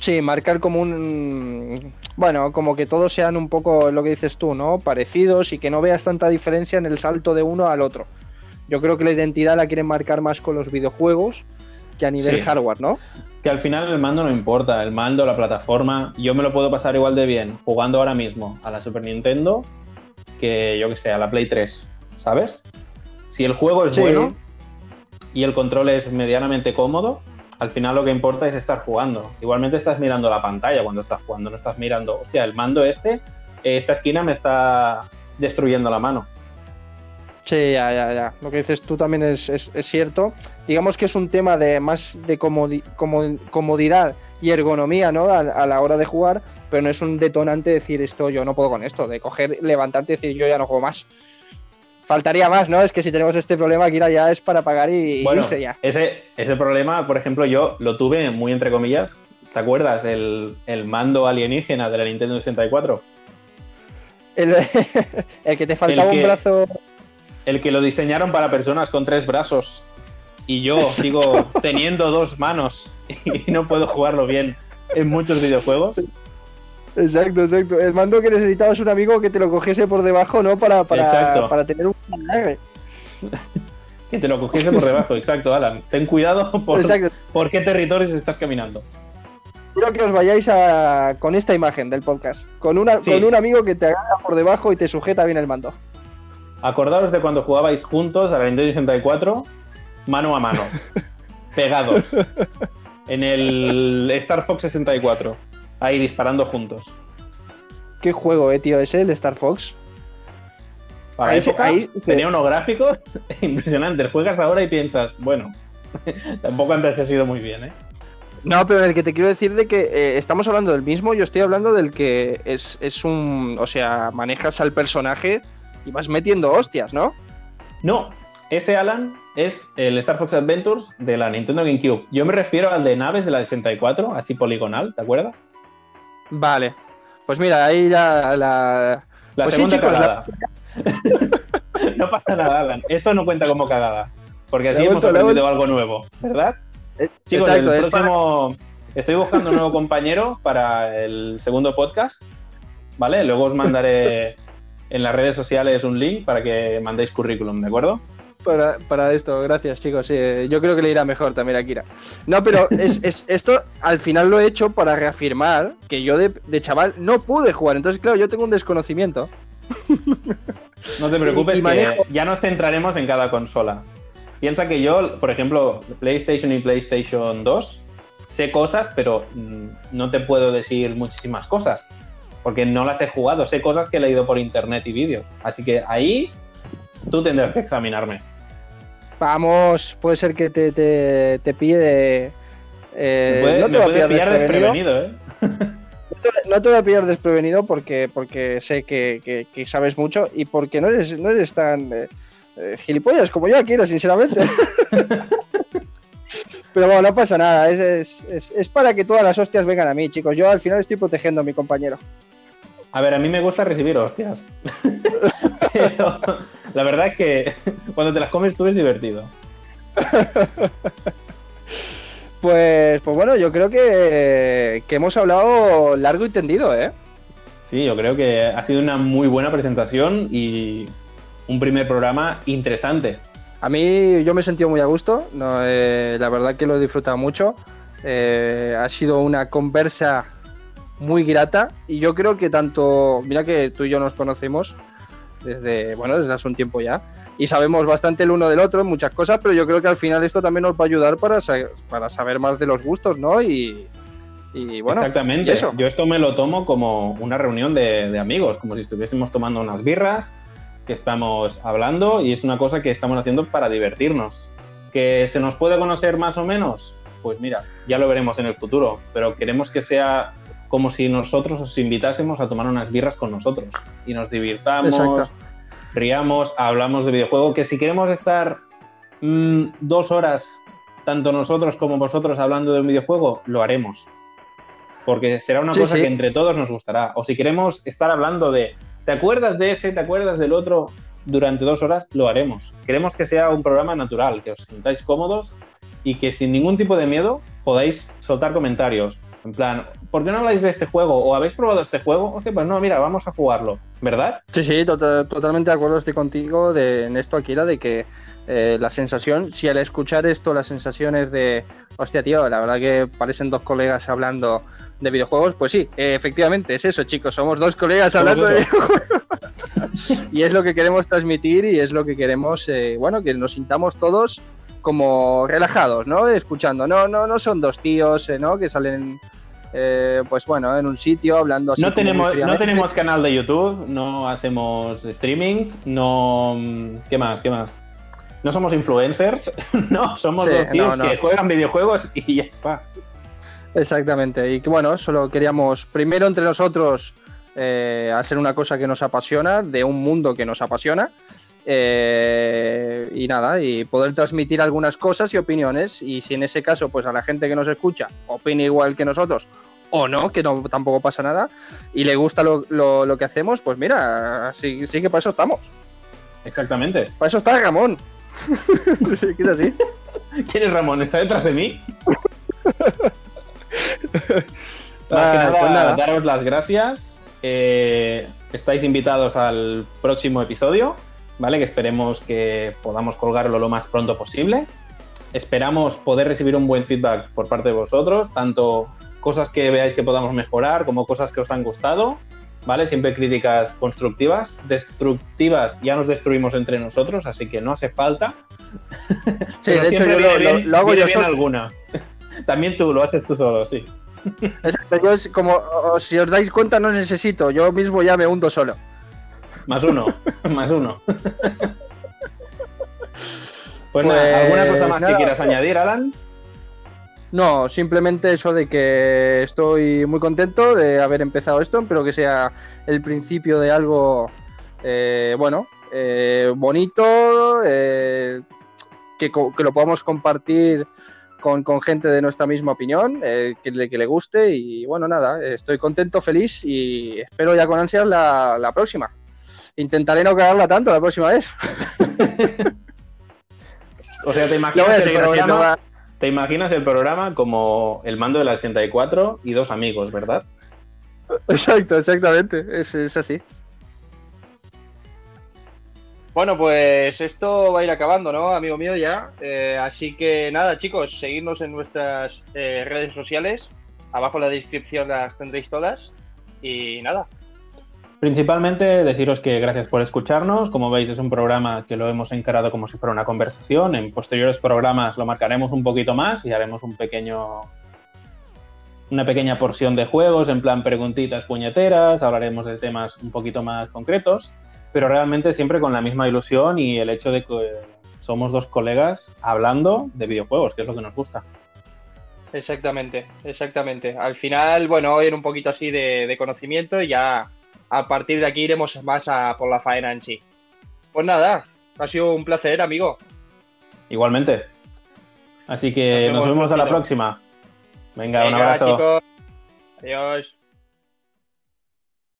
Sí, marcar como un. Bueno, como que todos sean un poco lo que dices tú, ¿no? Parecidos y que no veas tanta diferencia en el salto de uno al otro. Yo creo que la identidad la quieren marcar más con los videojuegos que a nivel Sí. hardware, ¿no? Que al final el mando no importa, el mando, la plataforma, yo me lo puedo pasar igual de bien jugando ahora mismo a la Super Nintendo que yo que sé, a la Play 3, ¿sabes? Si el juego es Sí. bueno y el control es medianamente cómodo, al final lo que importa es estar jugando. Igualmente estás mirando la pantalla cuando estás jugando, no estás mirando, hostia, el mando este, esta esquina me está destruyendo la mano. Sí, ya, ya, ya. Lo que dices tú también es, es- es cierto. Digamos que es un tema de más de comodi- como- comodidad y ergonomía, ¿no? A, a la hora de jugar, pero no es un detonante decir esto, yo no puedo con esto, de coger, levantarte y decir yo ya no juego más. Faltaría más, ¿no? Es que si tenemos este problema, Kira, ya es para pagar y, Bueno, irse ya. ese, ese problema, por ejemplo, yo lo tuve muy entre comillas. ¿Te acuerdas? El, el mando alienígena de la Nintendo 64. El, el que te faltaba que- un brazo. El que lo diseñaron para personas con tres brazos. Y yo sigo teniendo dos manos y no puedo jugarlo bien en muchos videojuegos. Exacto, exacto. El mando que necesitabas un amigo que te lo cogiese por debajo, ¿no? Para, para, para tener un. Que te lo cogiese por debajo. Exacto, Alan. Ten cuidado por, Exacto. por qué territorios estás caminando. Quiero que os vayáis a, con esta imagen del podcast. Con, una, Sí. con un amigo que te agarra por debajo y te sujeta bien el mando. Acordaos de cuando jugabais juntos a la Nintendo 64, mano a mano, pegados, en el Star Fox 64, ahí disparando juntos. Qué juego, eh, tío, ese, el Star Fox. Para Ahí la se- época, ahí- tenía unos gráficos impresionantes. Juegas ahora y piensas, bueno, tampoco ha envejecido muy bien, ¿eh? No, pero el que te quiero decir de que eh, estamos hablando del mismo, yo estoy hablando del que es, es un. O sea, manejas al personaje y vas metiendo hostias, ¿no? No, ese Alan es el Star Fox Adventures de la Nintendo GameCube. Yo me refiero al de naves de la 64, así poligonal, ¿te acuerdas? Vale. Pues mira, ahí la. la... La Pues sí, segunda chicos, cagada. no pasa nada, Alan. Eso no cuenta como cagada. Porque así hemos aprendido algo nuevo, ¿verdad? Eh, Chicos, Exacto, el es para- próximo... Estoy buscando un nuevo compañero para el segundo podcast, ¿vale? Luego os mandaré en las redes sociales un link para que mandéis currículum, ¿de acuerdo? Para, para esto, gracias chicos. sí, eh, yo creo que le irá mejor también a Kira. No, pero es, es- esto al final lo he hecho para reafirmar que yo de, de chaval no pude jugar. Entonces, claro, yo tengo un desconocimiento. No te preocupes, Y- y que manejo- ya nos centraremos en cada consola. Piensa que yo, por ejemplo, PlayStation y PlayStation 2, sé cosas, pero mm, no te puedo decir muchísimas cosas, porque no las he jugado, sé cosas que he leído por internet y vídeos. Así que ahí tú tendrás que examinarme. Vamos, puede ser que te, te, te pille. eh, puede- no te voy a pillar desprevenido. ¿eh? No te voy a pillar desprevenido porque, porque sé que, que- que sabes mucho y porque no eres, no eres tan eh, eh, gilipollas como yo, Kira, sinceramente. Pero bueno, no pasa nada. Es, es- es- es para que todas las hostias vengan a mí, chicos. Yo al final estoy protegiendo a mi compañero. A ver, a mí me gusta recibir hostias. Pero la verdad es que cuando te las comes tú es divertido. Pues, pues bueno, yo creo que, que hemos hablado largo y tendido, ¿eh? Sí, yo creo que ha sido una muy buena presentación y un primer programa interesante. A mí yo me he sentido muy a gusto, no, eh, la verdad que lo he disfrutado mucho. Eh, ha sido una conversa muy grata y yo creo que tanto, mira que tú y yo nos conocemos desde, bueno, desde hace un tiempo ya y sabemos bastante el uno del otro en muchas cosas, pero yo creo que al final esto también nos va a ayudar para, sa- para saber más de los gustos, ¿no? Y, y bueno, Exactamente. y eso. Yo esto me lo tomo como una reunión de, de amigos, como si estuviésemos tomando unas birras, que estamos hablando y es una cosa que estamos haciendo para divertirnos. ¿Que se nos puede conocer más o menos? Pues mira, ya lo veremos en el futuro, pero queremos que sea como si nosotros os invitásemos a tomar unas birras con nosotros y nos divirtamos, Exacto. riamos, hablamos de videojuego, que si queremos estar mm, dos horas, tanto nosotros como vosotros hablando de un videojuego, lo haremos. Porque será una Sí, cosa sí. que entre todos nos gustará. O si queremos estar hablando de, ¿te acuerdas de ese? ¿Te acuerdas del otro? Durante dos horas lo haremos. Queremos que sea un programa natural, que os sintáis cómodos y que sin ningún tipo de miedo podáis soltar comentarios. En plan, ¿por qué no habláis de este juego? ¿O habéis probado este juego? Hostia, pues no, mira, vamos a jugarlo, ¿verdad? Sí, sí, tota- totalmente de acuerdo estoy contigo de, en esto, Akira, de que eh, la sensación, si al escuchar esto la sensación es de, hostia, tío, la verdad que parecen dos colegas hablando de videojuegos, pues sí, eh, efectivamente, es eso, chicos, somos dos colegas hablando de videojuegos. y es lo que queremos transmitir y es lo que queremos, eh, bueno, que nos sintamos todos como relajados, ¿no? Escuchando, no, no, no son dos tíos, eh, ¿no? Que salen, eh, pues bueno, en un sitio hablando así. No tenemos, no tenemos canal de YouTube, no hacemos streamings, no... ¿Qué más? ¿Qué más? No somos influencers, no, somos Sí, dos tíos no, no. que juegan videojuegos y ya está. Exactamente, y bueno, solo queríamos primero entre nosotros eh, hacer una cosa que nos apasiona, de un mundo que nos apasiona, eh, y nada, y poder transmitir algunas cosas y opiniones, y si en ese caso, pues a la gente que nos escucha opina igual que nosotros, o no, que no, tampoco pasa nada, y le gusta lo, lo- lo que hacemos, pues mira, sí, sí que para eso estamos, Exactamente. para eso está Ramón. sí, que es así. ¿Quién es Ramón? ¿Está detrás de mí? Más que nada, pues nada. daros las gracias. Eh, estáis invitados al próximo episodio, ¿vale? Que esperemos que podamos colgarlo lo más pronto posible. Esperamos poder recibir un buen feedback por parte de vosotros, tanto cosas que veáis que podamos mejorar como cosas que os han gustado, ¿vale? Siempre críticas constructivas. Destructivas ya nos destruimos entre nosotros, así que no hace falta. Sí, Pero de hecho yo lo, hago yo solo. alguna. También tú, lo haces tú solo, sí. Exacto, yo es como, si os dais cuenta, no necesito, yo mismo ya me hundo solo. Más uno, más uno. Pues, Pues nada, ¿alguna cosa más nada. que quieras añadir, Alan? No, simplemente eso de que estoy muy contento de haber empezado esto, espero que sea el principio de algo, eh, bueno, eh, bonito, eh, que lo podamos compartir con, con gente de nuestra misma opinión, eh, que, le, que le guste y bueno, nada, estoy contento, feliz y espero ya con ansias la, la próxima. Intentaré no cagarla tanto la próxima vez. O sea, ¿te voy imaginas, a el programa, te imaginas el programa como el mando de la 64 y dos amigos, ¿verdad? Exacto, exactamente, es, es así. Bueno, pues esto va a ir acabando, ¿no, amigo mío? Ya. Eh, así que nada, chicos, seguidnos en nuestras eh, redes sociales. Abajo en la descripción las tendréis todas. Y nada, Principalmente deciros que gracias por escucharnos. Como veis, es un programa que lo hemos encarado como si fuera una conversación. En posteriores programas lo marcaremos un poquito más y haremos un pequeño. Una pequeña porción de juegos, en plan preguntitas puñeteras, hablaremos de temas un poquito más concretos, pero realmente siempre con la misma ilusión y el hecho de que somos dos colegas hablando de videojuegos, que es lo que nos gusta. exactamente, exactamente. Al final, bueno, hoy era un poquito así de, de conocimiento y ya a partir de aquí iremos más a por la faena en sí. Pues nada, ha sido un placer, amigo. Igualmente. Así que Nos nos vemos vemos a la próxima. Venga, un abrazo. chicos. Adiós.